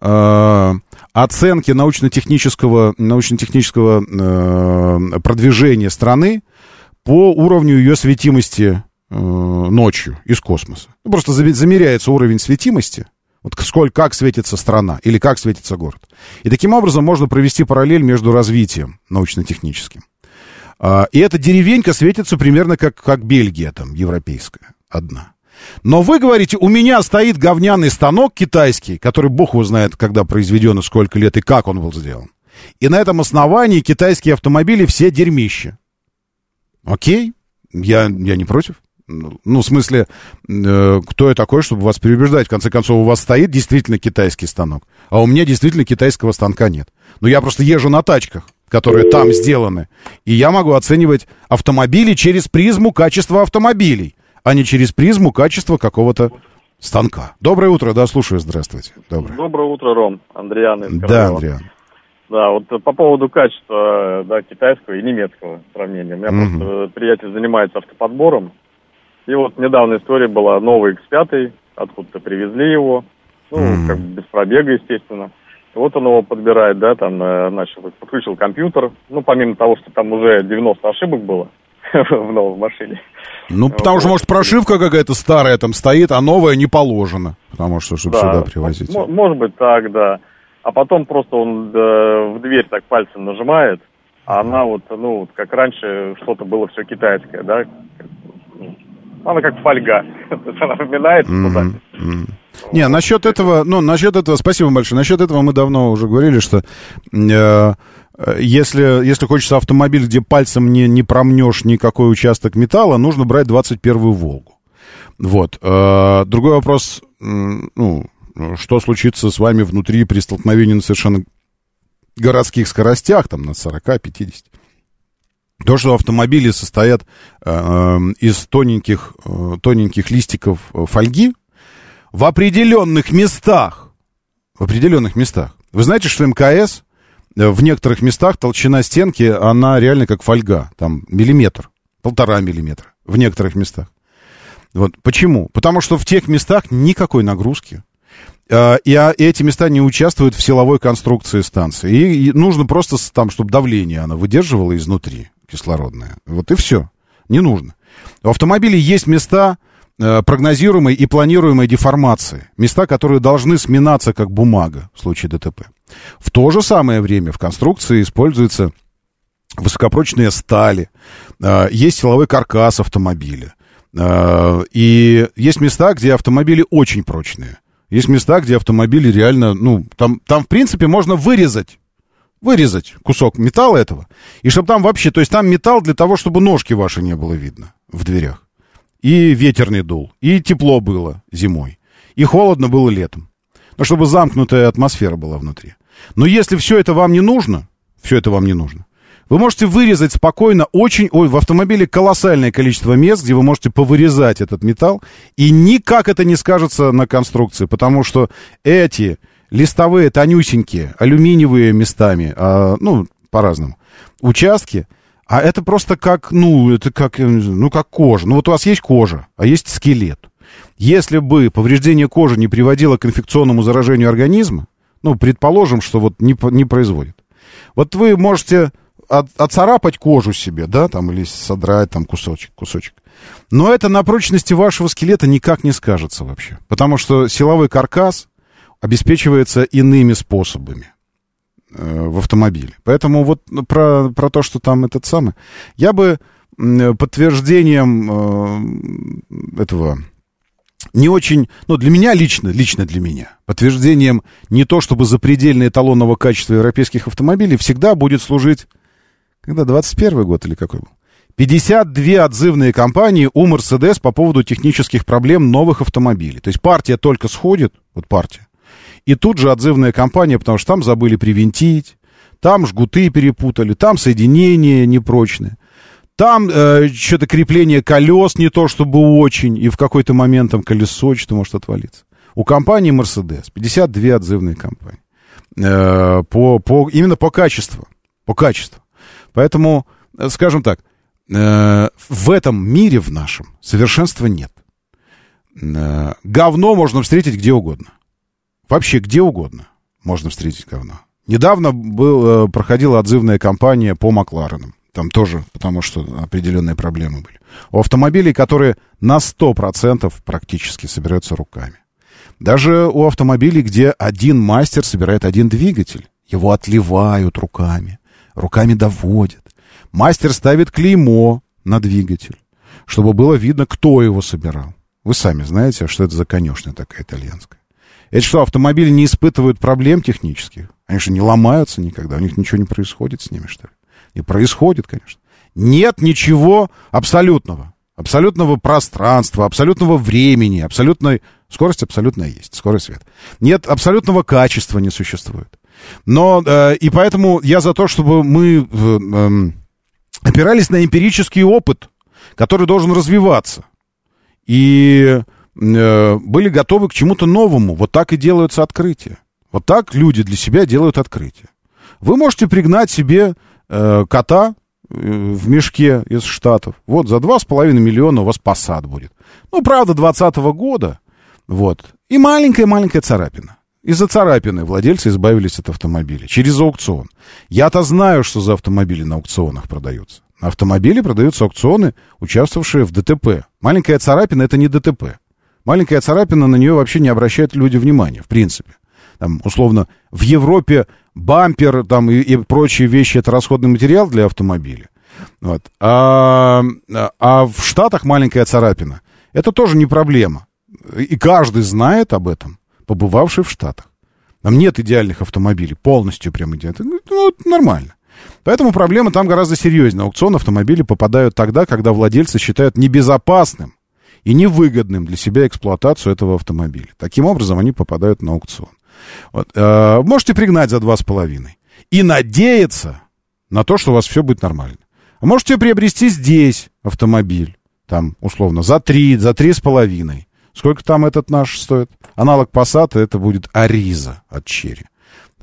э, оценке научно-технического, научно-технического э, продвижения страны по уровню ее светимости э, ночью из космоса. Ну, просто замеряется уровень светимости. Вот сколько, как светится страна или как светится город. И таким образом можно провести параллель между развитием научно-техническим. А, и эта деревенька светится примерно как, как Бельгия там, европейская, одна. Но вы говорите, у меня стоит говняный станок китайский, который бог его знает, когда произведен и сколько лет, и как он был сделан. И на этом основании китайские автомобили все дерьмища. Окей, я, я не против. Ну, в смысле, э, кто я такой, чтобы вас переубеждать? В конце концов, у вас стоит действительно китайский станок, а у меня действительно китайского станка нет. Но я просто езжу на тачках, которые там сделаны, и я могу оценивать автомобили через призму качества автомобилей а не через призму качества какого-то станка. Доброе утро, да, слушаю, здравствуйте. Доброе. Доброе утро, Ром, Андриан Да, Андриан. Да, вот по поводу качества да, китайского и немецкого сравнения. У меня угу. просто приятель занимается автоподбором. И вот недавно история была, новый X5, откуда-то привезли его, ну, угу. как бы без пробега, естественно. Вот он его подбирает, да, там, э, начал, подключил компьютер. Ну, помимо того, что там уже 90 ошибок было, [laughs] в новой машине. Ну, потому что, может, прошивка какая-то старая там стоит, а новая не положена. Потому что, чтобы да, сюда привозить. Может быть так, да. А потом просто он э, в дверь так пальцем нажимает, а она вот, ну, как раньше что-то было все китайское, да. Ну, она как фольга. [laughs] она вминается туда. Не, насчет этого, ну, насчет этого, спасибо большое. Насчет этого мы давно уже говорили, что э, если, если хочется автомобиль, где пальцем не, не промнешь никакой участок металла, нужно брать 21-ю «Волгу». Вот. Э, другой вопрос, ну, что случится с вами внутри при столкновении на совершенно городских скоростях, там, на 40-50. То, что автомобили состоят э, из тоненьких, э, тоненьких листиков фольги, в определенных местах, в определенных местах. Вы знаете, что МКС Э, в некоторых местах толщина стенки, она реально как фольга, там миллиметр, полтора миллиметра в некоторых местах. Вот. Почему? Потому что в тех местах никакой нагрузки. Э, и, а, эти места не участвуют в силовой конструкции станции. И нужно просто там, чтобы давление она выдерживала изнутри, кислородное. Вот и все. Не нужно. В автомобиле есть места, э, прогнозируемой и планируемой деформации. Места, которые должны сминаться как бумага в случае ДТП. В то же самое время в конструкции используются высокопрочные стали, э, есть силовой каркас автомобиля. Э, и есть места, где автомобили очень прочные. Есть места, где автомобили реально, ну, там, там в принципе можно вырезать вырезать кусок металла этого, и чтобы там вообще, то есть там металл для того, чтобы ножки ваши не было видно в дверях. И ветерный дул, и тепло было зимой, и холодно было летом. Но чтобы замкнутая атмосфера была внутри. Но если все это вам не нужно, все это вам не нужно, вы можете вырезать спокойно очень... Ой, в автомобиле колоссальное количество мест, где вы можете повырезать этот металл, и никак это не скажется на конструкции, потому что эти листовые, тонюсенькие, алюминиевые местами, а, ну, по-разному, участки, а это просто как, ну, это как, ну, как кожа. Ну, вот у вас есть кожа, а есть скелет. Если бы повреждение кожи не приводило к инфекционному заражению организма, ну, предположим, что вот не, не производит. Вот вы можете от, отцарапать кожу себе, да, там, или содрать там кусочек, кусочек. Но это на прочности вашего скелета никак не скажется вообще. Потому что силовой каркас обеспечивается иными способами э, в автомобиле. Поэтому вот про, про то, что там этот самый... Я бы подтверждением э, этого не очень, ну, для меня лично, лично для меня, подтверждением не то чтобы запредельно эталонного качества европейских автомобилей всегда будет служить, когда, 21 год или какой был? 52 отзывные компании у Mercedes по поводу технических проблем новых автомобилей. То есть партия только сходит, вот партия, и тут же отзывная компания, потому что там забыли привинтить, там жгуты перепутали, там соединения непрочные. Там э, что-то крепление колес не то чтобы очень, и в какой-то момент там колесо что-то может отвалиться. У компании Mercedes 52 отзывные компании. Э, по, по, именно по качеству. По качеству. Поэтому, э, скажем так, э, в этом мире в нашем совершенства нет. Э, говно можно встретить где угодно. Вообще где угодно можно встретить говно. Недавно был, э, проходила отзывная кампания по Макларенам. Там тоже, потому что определенные проблемы были. У автомобилей, которые на 100% практически собираются руками. Даже у автомобилей, где один мастер собирает один двигатель. Его отливают руками, руками доводят. Мастер ставит клеймо на двигатель, чтобы было видно, кто его собирал. Вы сами знаете, что это за конюшня такая итальянская. Это что, автомобили не испытывают проблем технических? Они же не ломаются никогда, у них ничего не происходит с ними, что ли? И происходит, конечно. Нет ничего абсолютного. Абсолютного пространства, абсолютного времени, абсолютной... Скорость абсолютная есть, скорость света. Нет, абсолютного качества не существует. Но, э, и поэтому я за то, чтобы мы э, э, опирались на эмпирический опыт, который должен развиваться. И были готовы к чему-то новому. Вот так и делаются открытия. Вот так люди для себя делают открытия. Вы можете пригнать себе э, кота э, в мешке из Штатов. Вот за 2,5 миллиона у вас посад будет. Ну, правда, 2020 года. Вот. И маленькая-маленькая царапина. Из-за царапины владельцы избавились от автомобиля через аукцион. Я-то знаю, что за автомобили на аукционах продаются. На автомобиле продаются аукционы, участвовавшие в ДТП. Маленькая царапина — это не ДТП. Маленькая царапина, на нее вообще не обращают люди внимания, в принципе. Там, условно, в Европе бампер там, и, и прочие вещи — это расходный материал для автомобиля. Вот. А, а в Штатах маленькая царапина — это тоже не проблема. И каждый знает об этом, побывавший в Штатах. Там нет идеальных автомобилей, полностью прям идеальных. Ну, нормально. Поэтому проблема там гораздо серьезнее. Аукцион автомобили попадают тогда, когда владельцы считают небезопасным и невыгодным для себя эксплуатацию этого автомобиля. Таким образом, они попадают на аукцион. Вот. Э, можете пригнать за 2,5 и надеяться на то, что у вас все будет нормально. А можете приобрести здесь автомобиль, там, условно, за 3, за 3,5. Сколько там этот наш стоит? Аналог Passat, это будет Ариза от Черри.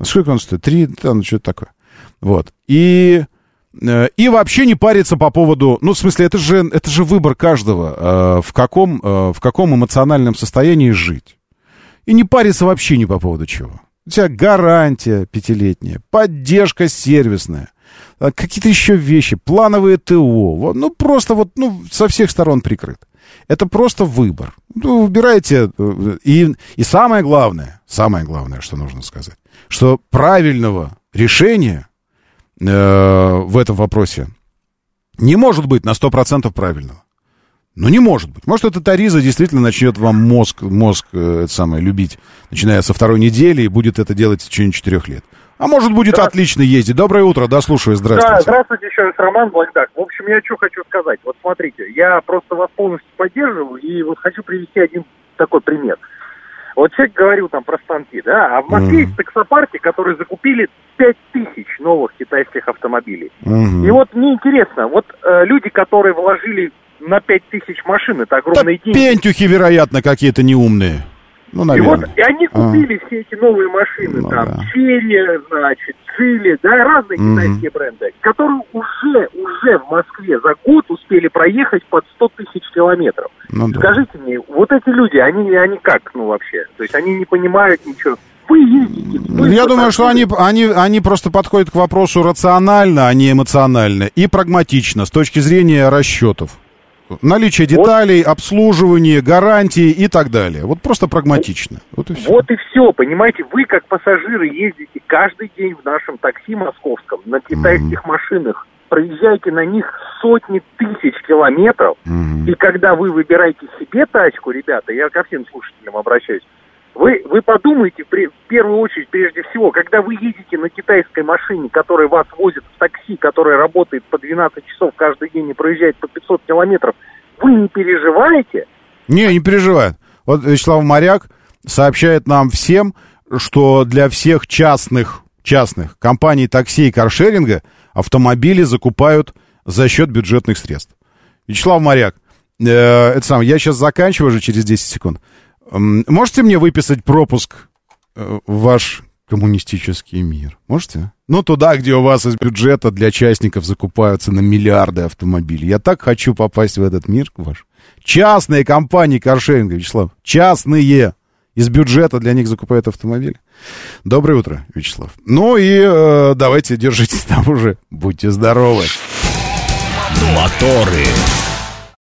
Сколько он стоит? 3, там, что-то такое. Вот. И и вообще не париться по поводу... Ну, в смысле, это же, это же выбор каждого, э, в каком, э, в каком эмоциональном состоянии жить. И не париться вообще ни по поводу чего. У тебя гарантия пятилетняя, поддержка сервисная, какие-то еще вещи, плановые ТО. Ну, просто вот ну, со всех сторон прикрыт. Это просто выбор. Ну, выбирайте. э, И, и самое главное, самое главное, что нужно сказать, что правильного решения э, в этом вопросе не может быть на 100% правильного. Ну, не может быть. Может, эта Тариза действительно начнет вам мозг, мозг э, это самое, любить, начиная со второй недели, и будет это делать в течение четырех лет. А может, будет отлично ездить. Доброе утро, да, слушаю, Да, здравствуйте. здравствуйте еще раз, Роман Блэкдак. В общем, я что хочу сказать. Вот смотрите, я просто вас полностью поддерживаю, и вот хочу привести один такой пример. Вот человек говорил там про станки, да, а в Москве есть таксопарки, которые закупили 5000 новых китайских автомобилей. Мгм. И вот мне интересно, вот э, люди, которые вложили на 5000 машин, это огромные деньги. Пентюхи, вероятно, какие-то неумные. Ну, И вот и они А. купили все эти новые машины, Ну там, да. Черри, значит, Джили, да, разные Мгм. китайские бренды, которые уже, уже в Москве за год успели проехать под 100 тысяч километров. Ну да. Скажите мне, вот эти люди, они, они как, ну, вообще? То есть они не понимают ничего. Вы ездите. Ну, вы Я думаю, что они, они, они просто подходят к вопросу рационально, а не эмоционально, и прагматично, с точки зрения расчетов. Наличие деталей, обслуживание, гарантии и так далее. Вот просто прагматично. Вот и все. Вот и все, понимаете, вы как пассажиры ездите каждый день в нашем такси московском на китайских машинах, проезжаете на них сотни тысяч километров, и когда вы выбираете себе тачку, ребята, я ко всем слушателям обращаюсь, вы, вы подумайте при- в первую очередь, прежде всего, когда вы едете на китайской машине, которая вас возит в такси, которая работает по 12 часов каждый день и проезжает по 500 километров, вы не переживаете? Не, не переживай. Вот Вячеслав Моряк сообщает нам всем, что для всех частных, частных компаний такси и каршеринга автомобили закупают за счет бюджетных средств. Вячеслав Моряк, э, это самое, я сейчас заканчиваю уже через 10 секунд. Можете мне выписать пропуск э, в ваш коммунистический мир? Можете? Ну, туда, где у вас из бюджета для частников закупаются на миллиарды автомобилей. Я так хочу попасть в этот мир ваш. Частные компании каршеринга, Вячеслав. Частные. Из бюджета для них закупают автомобили. Доброе утро, Вячеслав. Ну и э, давайте держитесь [laughs] там уже. Будьте здоровы. Моторы.